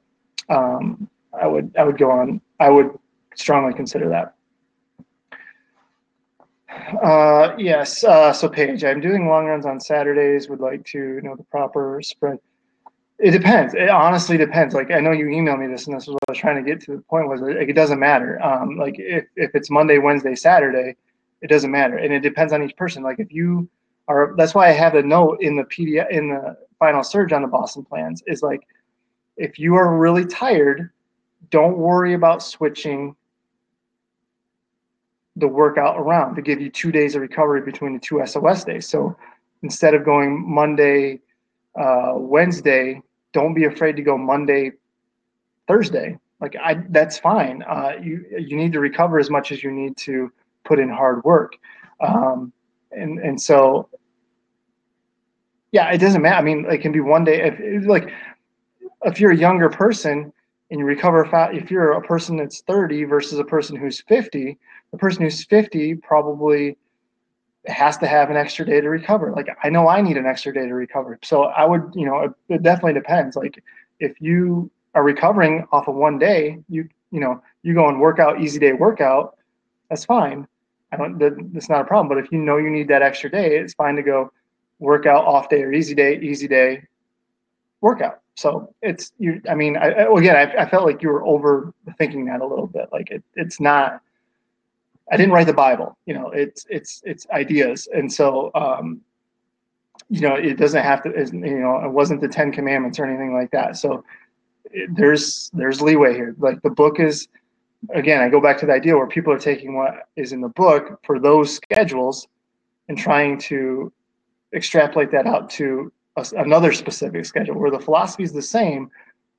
um, i would i would go on i would strongly consider that. Uh, yes uh, so paige i'm doing long runs on saturdays would like to know the proper spread it depends. It honestly depends. Like i know you emailed me this and this is what i was trying to get to the point was like it doesn't matter. Um, like if, if it's monday wednesday saturday it doesn't matter. And it depends on each person. Like if you are that's why i have a note in the pdf in the Final Surge on the Boston plans is like if you are really tired, don't worry about switching the workout around to give you two days of recovery between the two SOS days. So instead of going Monday, uh, Wednesday, don't be afraid to go Monday, Thursday. Like I, that's fine. Uh, you you need to recover as much as you need to put in hard work, um, and and so yeah, it doesn't matter. I mean, it can be one day. If like if you're a younger person and you recover fat, if you're a person that's 30 versus a person who's 50, the person who's 50 probably has to have an extra day to recover. Like I know I need an extra day to recover. So I would, you know, it, it definitely depends. Like if you are recovering off of one day, you you know, you go and work out easy day workout, that's fine. I don't that's not a problem. But if you know you need that extra day, it's fine to go workout off day or easy day, easy day workout. So it's you. I mean, I, again, I, I, felt like you were overthinking that a little bit. Like it, it's not. I didn't write the Bible. You know, it's it's it's ideas, and so um, you know, it doesn't have to. You know, it wasn't the Ten Commandments or anything like that. So it, there's there's leeway here. Like the book is. Again, I go back to the idea where people are taking what is in the book for those schedules and trying to extrapolate that out to a, another specific schedule where the philosophy is the same,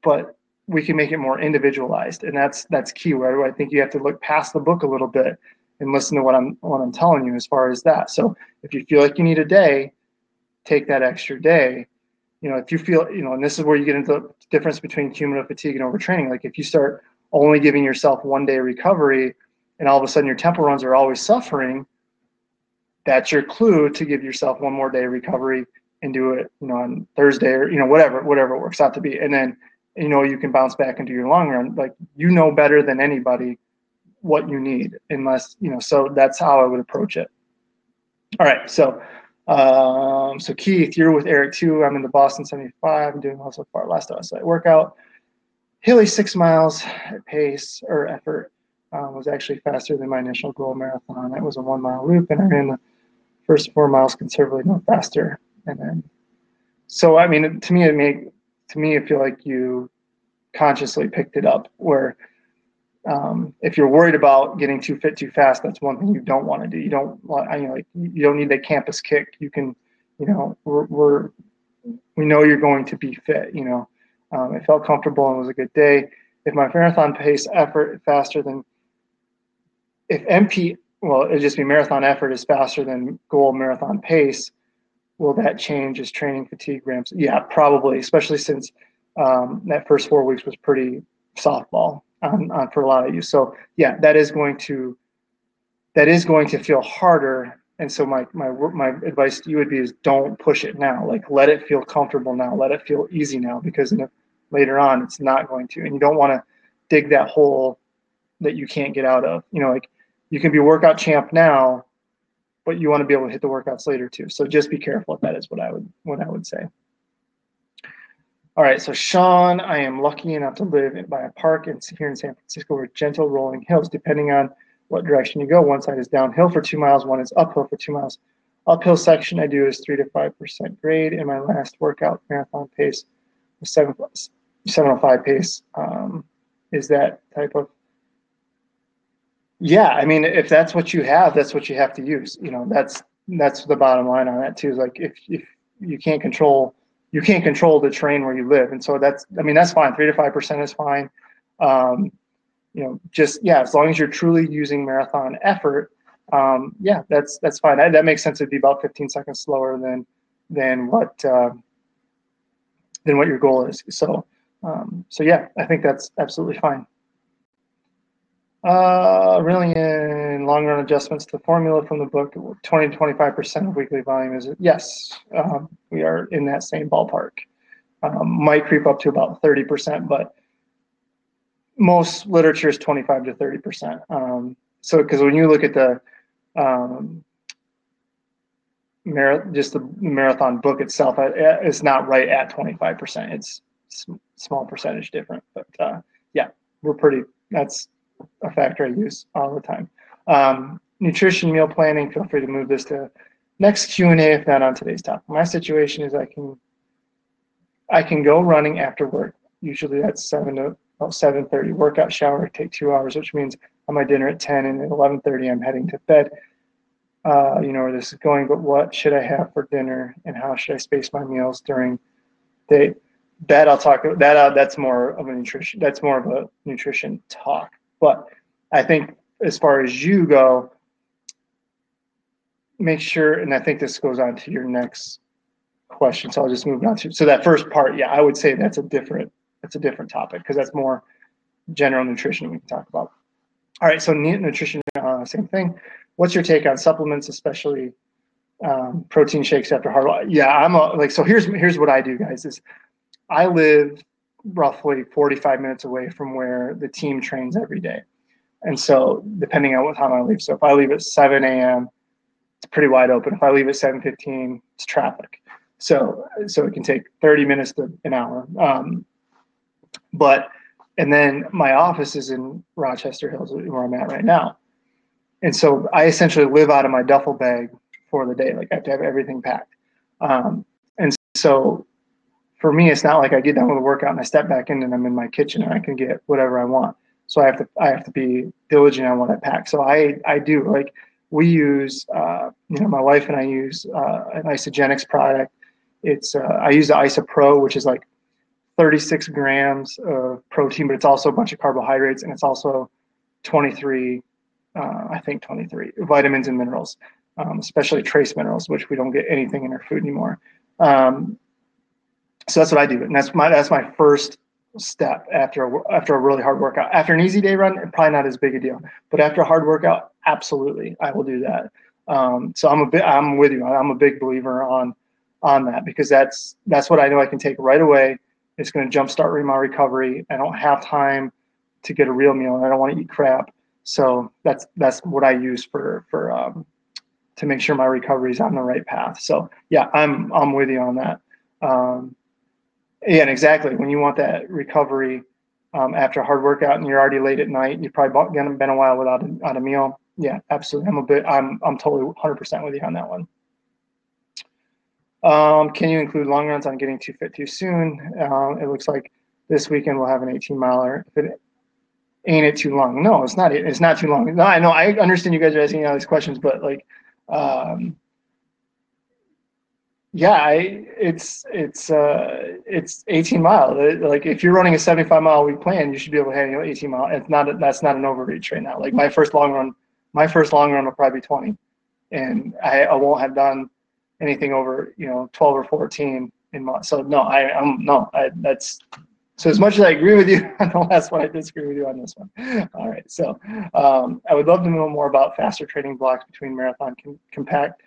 but we can make it more individualized, and that's that's key. Where I think you have to look past the book a little bit and listen to what I'm what I'm telling you as far as that. So if you feel like you need a day, take that extra day. You know, if you feel you know, and this is where you get into the difference between cumulative fatigue and overtraining. Like if you start only giving yourself one day recovery, and all of a sudden your tempo runs are always suffering, that's your clue to give yourself one more day recovery and do it, you know, on Thursday or you know whatever whatever it works out to be, and then you know you can bounce back into your long run. Like you know better than anybody what you need, unless you know. So that's how I would approach it. All right, so um, so Keith, you're with Eric too. I'm in the Boston 75. I'm doing well so far. Last outside workout, hilly six miles at pace or effort uh, was actually faster than my initial goal marathon. It was a one mile loop, and I ran the first four miles considerably no faster. And then, so I mean, to me, it made to me, I feel like you consciously picked it up. Where um, if you're worried about getting too fit too fast, that's one thing you don't want to do. You don't want, you know, like you don't need that campus kick. You can, you know, we're, we're we know you're going to be fit. You know, um, it felt comfortable and was a good day. If my marathon pace effort faster than if MP well, it'd just be marathon effort is faster than goal marathon pace. Will that change as training fatigue ramps? Yeah, probably, especially since um, that first four weeks was pretty softball on, on for a lot of you. So yeah, that is going to that is going to feel harder. And so my my my advice to you would be is don't push it now. Like let it feel comfortable now. Let it feel easy now because later on it's not going to. And you don't want to dig that hole that you can't get out of. You know, like you can be workout champ now, but you want to be able to hit the workouts later too. So just be careful if that is what I would what I would say. All right, so Sean, I am lucky enough to live by a park in, here in San Francisco with gentle rolling hills. Depending on what direction you go, one side is downhill for two miles, one is uphill for two miles. Uphill section I do is three to five percent grade, and my last workout marathon pace was seven seven oh five pace. Um, is that type of yeah, I mean, if that's what you have, that's what you have to use. You know, that's that's the bottom line on that too. Is like if if you can't control you can't control the terrain where you live, and so that's I mean that's fine. Three to five percent is fine. Um, you know, just yeah, as long as you're truly using marathon effort, um, yeah, that's that's fine. That, that makes sense. It'd be about 15 seconds slower than than what uh, than what your goal is. So um, so yeah, I think that's absolutely fine. Uh, really in long run adjustments to the formula from the book, 20 to 25% of weekly volume is, yes, um, we are in that same ballpark. Um, might creep up to about 30%, but most literature is 25 to 30%. Um, so, because when you look at the, um, mar- just the marathon book itself, it's not right at 25%. It's small percentage different, but uh, yeah, we're pretty, that's a factor I use all the time. Um, nutrition, meal planning. Feel free to move this to next Q and A if not on today's topic. My situation is I can I can go running after work. Usually that's seven to about seven thirty. Workout, shower, take two hours, which means I'm my dinner at ten, and at eleven thirty I'm heading to bed. Uh, you know where this is going, but what should I have for dinner, and how should I space my meals during day? that I'll talk that uh, that's more of a nutrition that's more of a nutrition talk. But I think as far as you go, make sure, and I think this goes on to your next question. So I'll just move on to so that first part. Yeah, I would say that's a different that's a different topic because that's more general nutrition we can talk about. All right, so nutrition, uh, same thing. What's your take on supplements, especially um, protein shakes after hard? Yeah, I'm a, like so. Here's here's what I do, guys. Is I live roughly 45 minutes away from where the team trains every day, and so depending on what time I leave. So if I leave at 7 a.m., it's pretty wide open. If I leave at 7:15, it's traffic. So so it can take 30 minutes to an hour. Um, but and then my office is in Rochester Hills, where I'm at right now. And so I essentially live out of my duffel bag for the day. Like I have to have everything packed. Um, and so for me, it's not like I get done with a workout and I step back in and I'm in my kitchen and I can get whatever I want. So I have to I have to be diligent on what I pack. So I I do like we use uh, you know my wife and I use uh, an Isagenix product. It's uh, I use the IsaPro, which is like 36 grams of protein, but it's also a bunch of carbohydrates and it's also 23, uh, I think 23 vitamins and minerals, um, especially trace minerals, which we don't get anything in our food anymore. Um, so that's what I do, and that's my that's my first step after a, after a really hard workout. After an easy day run, probably not as big a deal, but after a hard workout, absolutely, I will do that. Um, so I'm a bit I'm with you. I'm a big believer on on that because that's that's what I know I can take right away it's going to jumpstart my recovery. I don't have time to get a real meal, and I don't want to eat crap. So that's that's what I use for for um, to make sure my recovery is on the right path. So yeah, I'm I'm with you on that. Um, yeah, and exactly. When you want that recovery um, after a hard workout and you're already late at night, you've probably been a while without a, a meal. Yeah, absolutely. I'm a bit. I'm I'm totally 100% with you on that one. Um, can you include long runs on getting too fit too soon? Uh, it looks like this weekend we'll have an 18 miler. If it ain't it too long? No, it's not. It's not too long. No, I know. I understand you guys are asking all these questions, but like, um, yeah, I, it's it's uh, it's 18 mile. Like if you're running a 75 mile week plan, you should be able to handle 18 mile. It's not. A, that's not an overreach right now. Like my first long run, my first long run will probably be 20, and I, I won't have done anything over you know 12 or 14 in months. So no, I, I'm no, I, that's so as much as I agree with you on the last one, I disagree with you on this one. All right, so um, I would love to know more about faster training blocks between marathon can, compact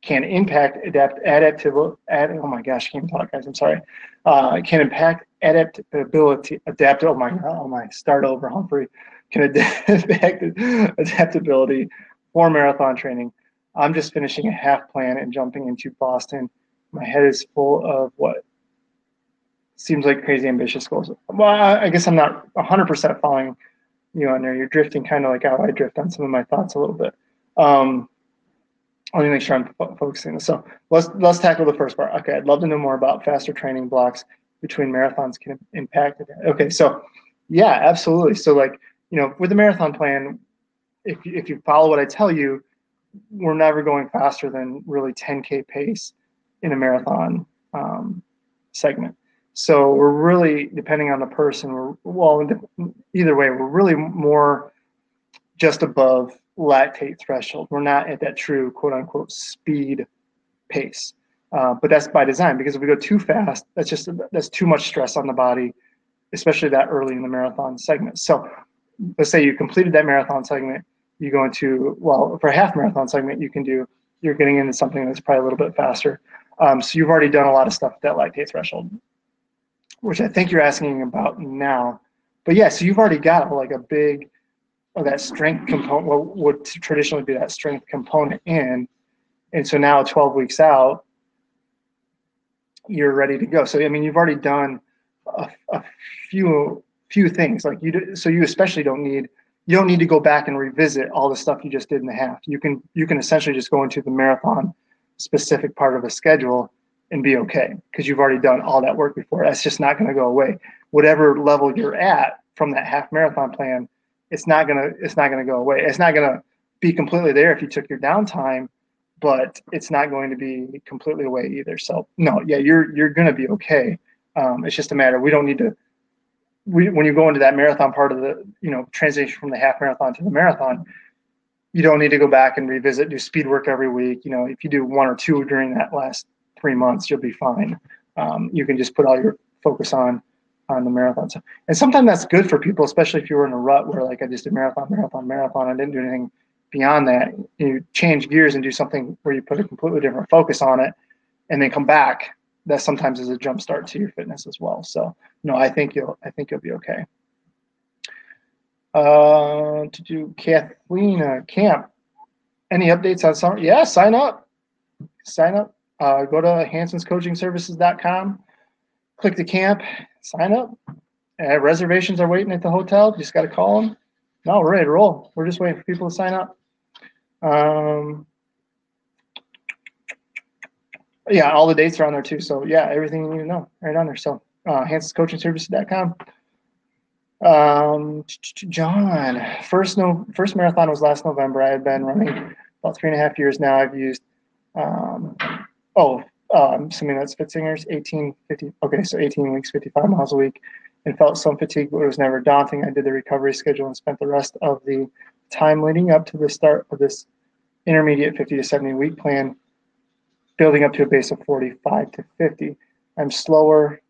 can impact adapt adaptive ad, oh my gosh, I can't talk guys, I'm sorry. Uh, can impact adaptability adapt oh my oh my start over Humphrey can adapt adaptability for marathon training I'm just finishing a half plan and jumping into Boston. My head is full of what seems like crazy ambitious goals. Well, I guess I'm not 100% following you on there. You're drifting kind of like how I drift on some of my thoughts a little bit. Um, let me make sure I'm fo- focusing. So let's let's tackle the first part. Okay, I'd love to know more about faster training blocks between marathons can impact it. Okay, so yeah, absolutely. So like you know, with the marathon plan, if you, if you follow what I tell you, we're never going faster than really 10k pace in a marathon um, segment. So we're really depending on the person. We're well, either way, we're really more just above lactate threshold. We're not at that true quote unquote speed pace. Uh, but that's by design because if we go too fast, that's just that's too much stress on the body, especially that early in the marathon segment. So let's say you completed that marathon segment, you go into well for a half marathon segment you can do you're getting into something that's probably a little bit faster um, so you've already done a lot of stuff at that lactate threshold which i think you're asking about now but yeah so you've already got like a big that strength component what would traditionally be that strength component in and so now 12 weeks out you're ready to go so i mean you've already done a, a few few things like you do, so you especially don't need you don't need to go back and revisit all the stuff you just did in the half. You can you can essentially just go into the marathon specific part of a schedule and be okay because you've already done all that work before. That's just not going to go away. Whatever level you're at from that half marathon plan, it's not gonna it's not gonna go away. It's not gonna be completely there if you took your downtime, but it's not going to be completely away either. So no, yeah, you're you're gonna be okay. Um, it's just a matter. We don't need to. We, when you go into that marathon part of the, you know, transition from the half marathon to the marathon, you don't need to go back and revisit, do speed work every week. You know, if you do one or two during that last three months, you'll be fine. Um, you can just put all your focus on on the marathon. So, and sometimes that's good for people, especially if you were in a rut where like I just did marathon, marathon, marathon. I didn't do anything beyond that. You change gears and do something where you put a completely different focus on it, and then come back. That sometimes is a jump start to your fitness as well. So, no, I think you'll I think you'll be okay. Uh, to do Kathleen uh, Camp. Any updates on summer? Yeah, sign up. Sign up. Uh, go to hansonscoachingservices.com, click the camp, sign up. Uh, reservations are waiting at the hotel. Just got to call them. No, we're ready to roll. We're just waiting for people to sign up. Um, yeah, all the dates are on there too. So yeah, everything you need to know right on there. So uh, hansonscoachingservices.com. Um, John, first no first marathon was last November. I had been running about three and a half years now. I've used um, oh, Um, I'm assuming that's Pfitzinger's 18, 50. Okay, so 18 weeks, 55 miles a week, and felt some fatigue, but it was never daunting. I did the recovery schedule and spent the rest of the time leading up to the start of this intermediate 50 to 70 week plan, building up to a base of 45 to 50. I'm slower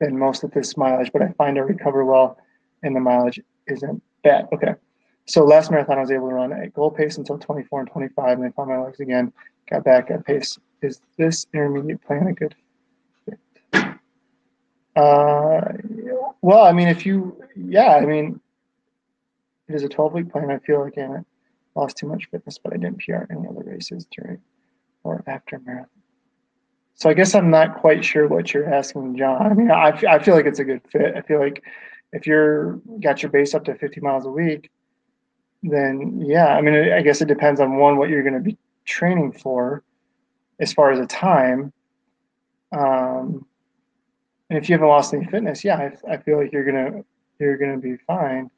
than most at this mileage, but I find I recover well and the mileage isn't bad. Okay. So last marathon I was able to run at goal pace until 24 and 25 and then found my legs again, got back at pace. Is this intermediate plan a good fit? Uh, well, I mean, if you, yeah, I mean, it is a 12 week plan. I feel like I lost too much fitness, but I didn't PR any other races during or after marathon. So I guess I'm not quite sure what you're asking, John. I mean, I, I feel like it's a good fit. I feel like if you're got your base up to 50 miles a week, then yeah, I mean, I guess it depends on one what you're going to be training for, as far as the time. Um, and if you haven't lost any fitness, yeah, I, I feel like you're gonna you're gonna be fine.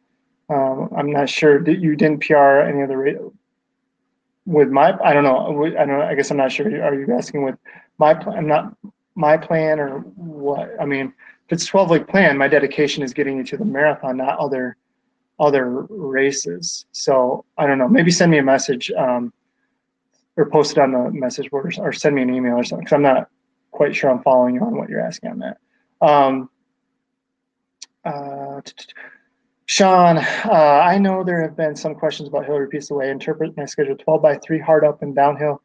Um, I'm not sure that you didn't PR any other rate with my. I don't know. I don't. I guess I'm not sure. Are you asking with my plan, not my plan or what? I mean, if it's 12 week plan, my dedication is getting you to the marathon, not other other races. So I don't know. Maybe send me a message um, or post it on the message board or, or send me an email or something because I'm not quite sure I'm following you on what you're asking on that. Um, uh, Sean, uh, I know there have been some questions about Hillary repeats the way interpret my schedule 12 by 3 hard up and downhill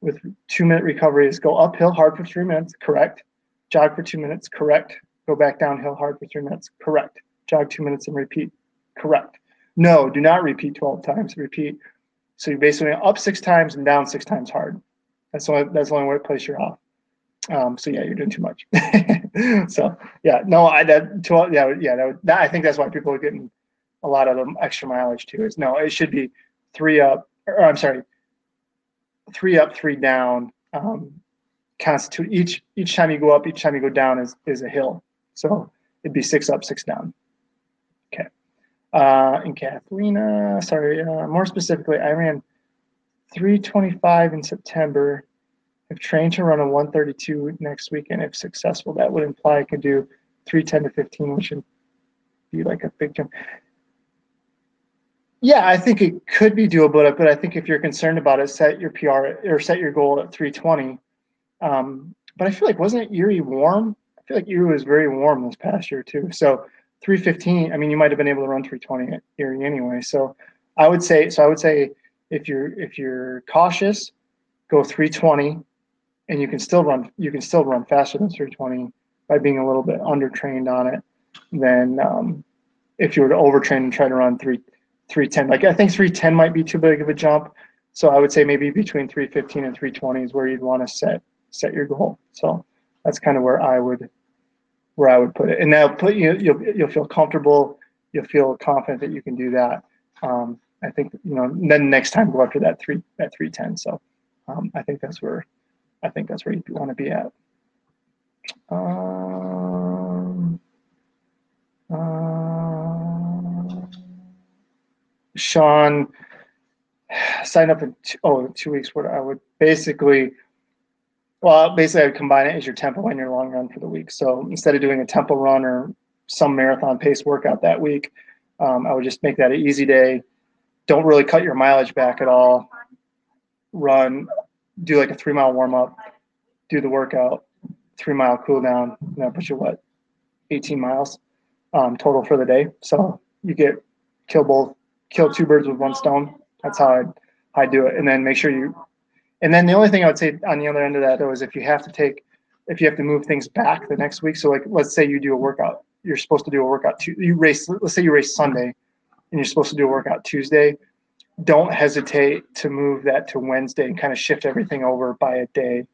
with two minute recoveries. Go uphill hard for three minutes, correct. Jog for two minutes, correct. Go back downhill hard for three minutes, correct. Jog two minutes and repeat, correct. No, do not repeat 12 times. Repeat. So you're basically up six times and down six times hard. That's the only, that's the only to place you're off. Um, so yeah, you're doing too much. so yeah, no, I that 12, yeah, yeah, that, that, I think that's why people are getting a lot of the extra mileage too. Is no, it should be three up, or I'm sorry, three up, three down um, constitute each each time you go up, each time you go down is is a hill. So it'd be six up, six down. Uh, and Kathleen, sorry, uh, more specifically, I ran 325 in September. I've trained to run a 132 next weekend. If successful, that would imply I could do 310 to 15, which would be like a big jump. Yeah, I think it could be doable, but I think if you're concerned about it, set your PR or set your goal at 320. Um, but I feel like wasn't Erie warm? I feel like Erie was very warm this past year too. So 315. I mean, you might have been able to run 320 at Erie anyway. So I would say. So I would say if you're if you're cautious, go 320, and you can still run. You can still run faster than 320 by being a little bit undertrained on it. Then um, if you were to overtrain and try to run three 310. Like I think 310 might be too big of a jump. So I would say maybe between 315 and 320 is where you'd want to set set your goal. So that's kind of where I would where I would put it. And now put you you'll you'll feel comfortable, you'll feel confident that you can do that. Um, I think you know then next time go after that three that 310. So um, I think that's where I think that's where you want to be at. Um, uh, Sean sign up in two, oh two weeks. What I would basically Well, basically, I would combine it as your tempo and your long run for the week. So instead of doing a tempo run or some marathon pace workout that week, um, I would just make that an easy day. Don't really cut your mileage back at all. Run, do like a three mile warm up, do the workout, three mile cool down, and that puts you what, 18 miles um, total for the day. So you get kill both, kill two birds with one stone. That's how I I do it, and then make sure you and then the only thing I would say on the other end of that though is if you have to take, if you have to move things back the next week. So like, let's say you do a workout, you're supposed to do a workout. You race. Let's say you race Sunday, and you're supposed to do a workout Tuesday. Don't hesitate to move that to Wednesday and kind of shift everything over by a day,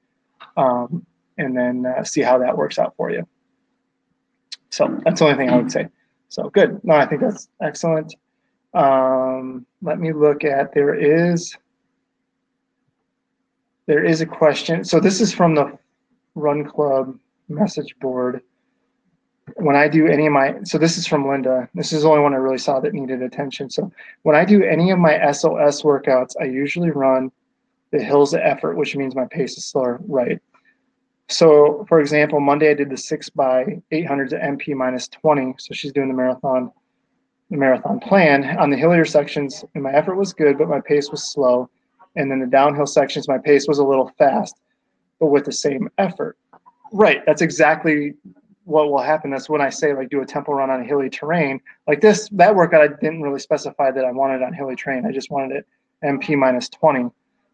um, and then uh, see how that works out for you. So that's the only thing I would say. So good. No, I think that's excellent. Um, let me look at there is there is a question. So this is from the Run Club message board. When I do any of my, so this is from Linda. This is the only one I really saw that needed attention. So when I do any of my SOS workouts, I usually run the hills of effort, which means my pace is slower, right? So for example, Monday I did the six by 800 to MP minus 20. So she's doing the marathon, the marathon plan on the hillier sections and my effort was good, but my pace was slow. And then the downhill sections, my pace was a little fast, but with the same effort. Right. That's exactly what will happen. That's when I say like do a tempo run on hilly terrain. Like this, that workout I didn't really specify that I wanted on hilly terrain. I just wanted it MP minus 20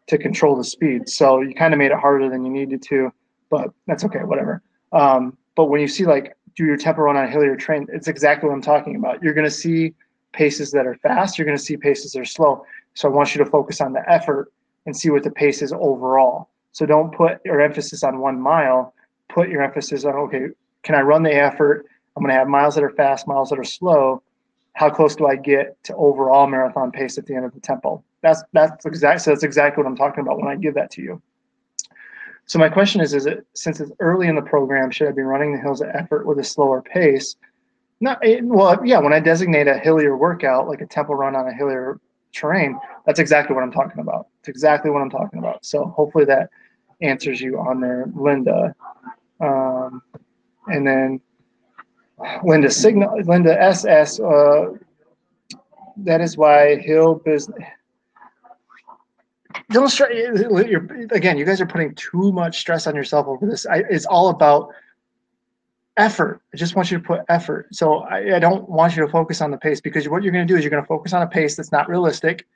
to control the speed. So you kind of made it harder than you needed to, but that's okay, whatever. Um, but when you see like do your tempo run on a hillier terrain, it's exactly what I'm talking about. You're going to see paces that are fast. You're going to see paces that are slow. So I want you to focus on the effort and see what the pace is overall. So don't put your emphasis on one mile. Put your emphasis on okay, can I run the effort? I'm going to have miles that are fast, miles that are slow. How close do I get to overall marathon pace at the end of the tempo? That's that's exactly so that's exactly what I'm talking about when I give that to you. So my question is: Is it since it's early in the program, should I be running the hills at effort with a slower pace? Not eh, well, yeah. When I designate a hillier workout, like a tempo run on a hillier terrain, that's exactly what I'm talking about. It's exactly what I'm talking about. So hopefully that answers you on there, Linda. Um, and then Linda Signal, Linda SS. Uh, that is why Hill business. Don't stress. Again, you guys are putting too much stress on yourself over this. I, it's all about effort. I just want you to put effort. So I, I don't want you to focus on the pace because what you're going to do is you're going to focus on a pace that's not realistic,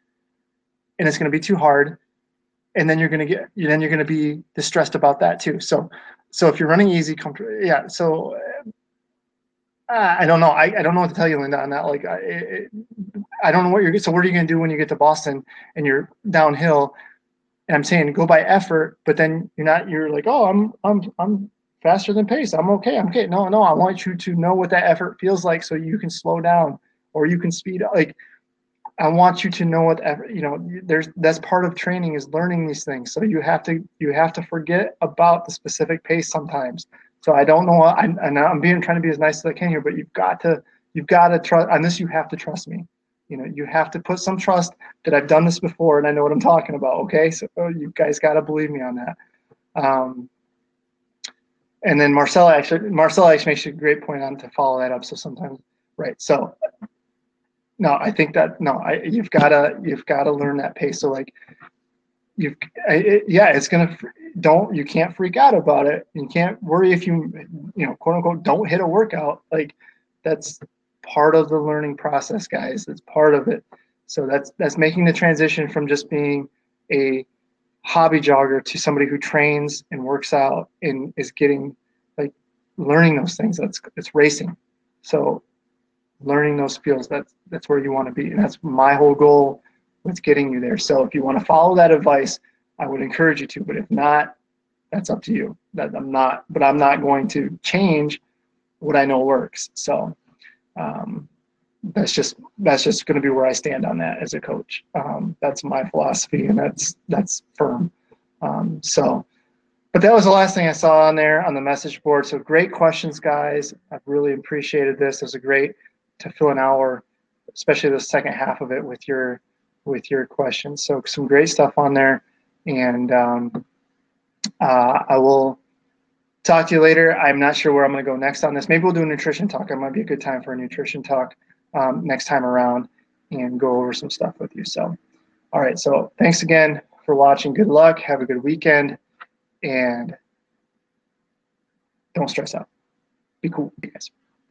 and it's going to be too hard, and then you're going to get then you're going to be distressed about that too. So so if you're running easy, comfortable, yeah. So uh, I don't know. I, I don't know what to tell you, Linda, on that. Like I, it, I don't know what you're. So what are you going to do when you get to Boston and you're downhill? And I'm saying go by effort, but then you're not. You're like, oh, I'm I'm I'm faster than pace. I'm okay. I'm okay. No, no, I want you to know what that effort feels like so you can slow down or you can speed up. Like, I want you to know what effort, you know, there's that's part of training is learning these things. So you have to you have to forget about the specific pace sometimes. So I don't know. I, and I'm being trying to be as nice as I can here, but you've got to you've got to trust on this. You have to trust me. You know, you have to put some trust that I've done this before and I know what I'm talking about. Okay, so you guys got to believe me on that. Um, and then Marcella actually Marcella actually makes a great point on to follow that up. So sometimes, right? So no, I think that no, I you've gotta you've gotta learn that pace. So like you've it, yeah, it's gonna don't you can't freak out about it. You can't worry if you you know quote unquote don't hit a workout. Like that's part of the learning process, guys. It's part of it. So that's that's making the transition from just being a hobby jogger to somebody who trains and works out and is getting like learning those things that's it's racing. So learning those skills that's that's where you want to be and that's my whole goal with getting you there. So if you want to follow that advice i would encourage you to but if not that's up to you. That i'm not but i'm not going to change what i know works. So um, that's just that's just going to be where I stand on that as a coach. Um, that's my philosophy, and that's that's firm. Um, so, but that was the last thing I saw on there on the message board. So great questions, guys. I've really appreciated this. It was a great to fill an hour, especially the second half of it with your with your questions. So some great stuff on there, and um, uh, I will talk to you later. I'm not sure where I'm going to go next on this. Maybe we'll do a nutrition talk. It might be a good time for a nutrition talk um, next time around and go over some stuff with you. So, all right. So, thanks again for watching. Good luck. Have a good weekend. And don't stress out. Be cool, guys.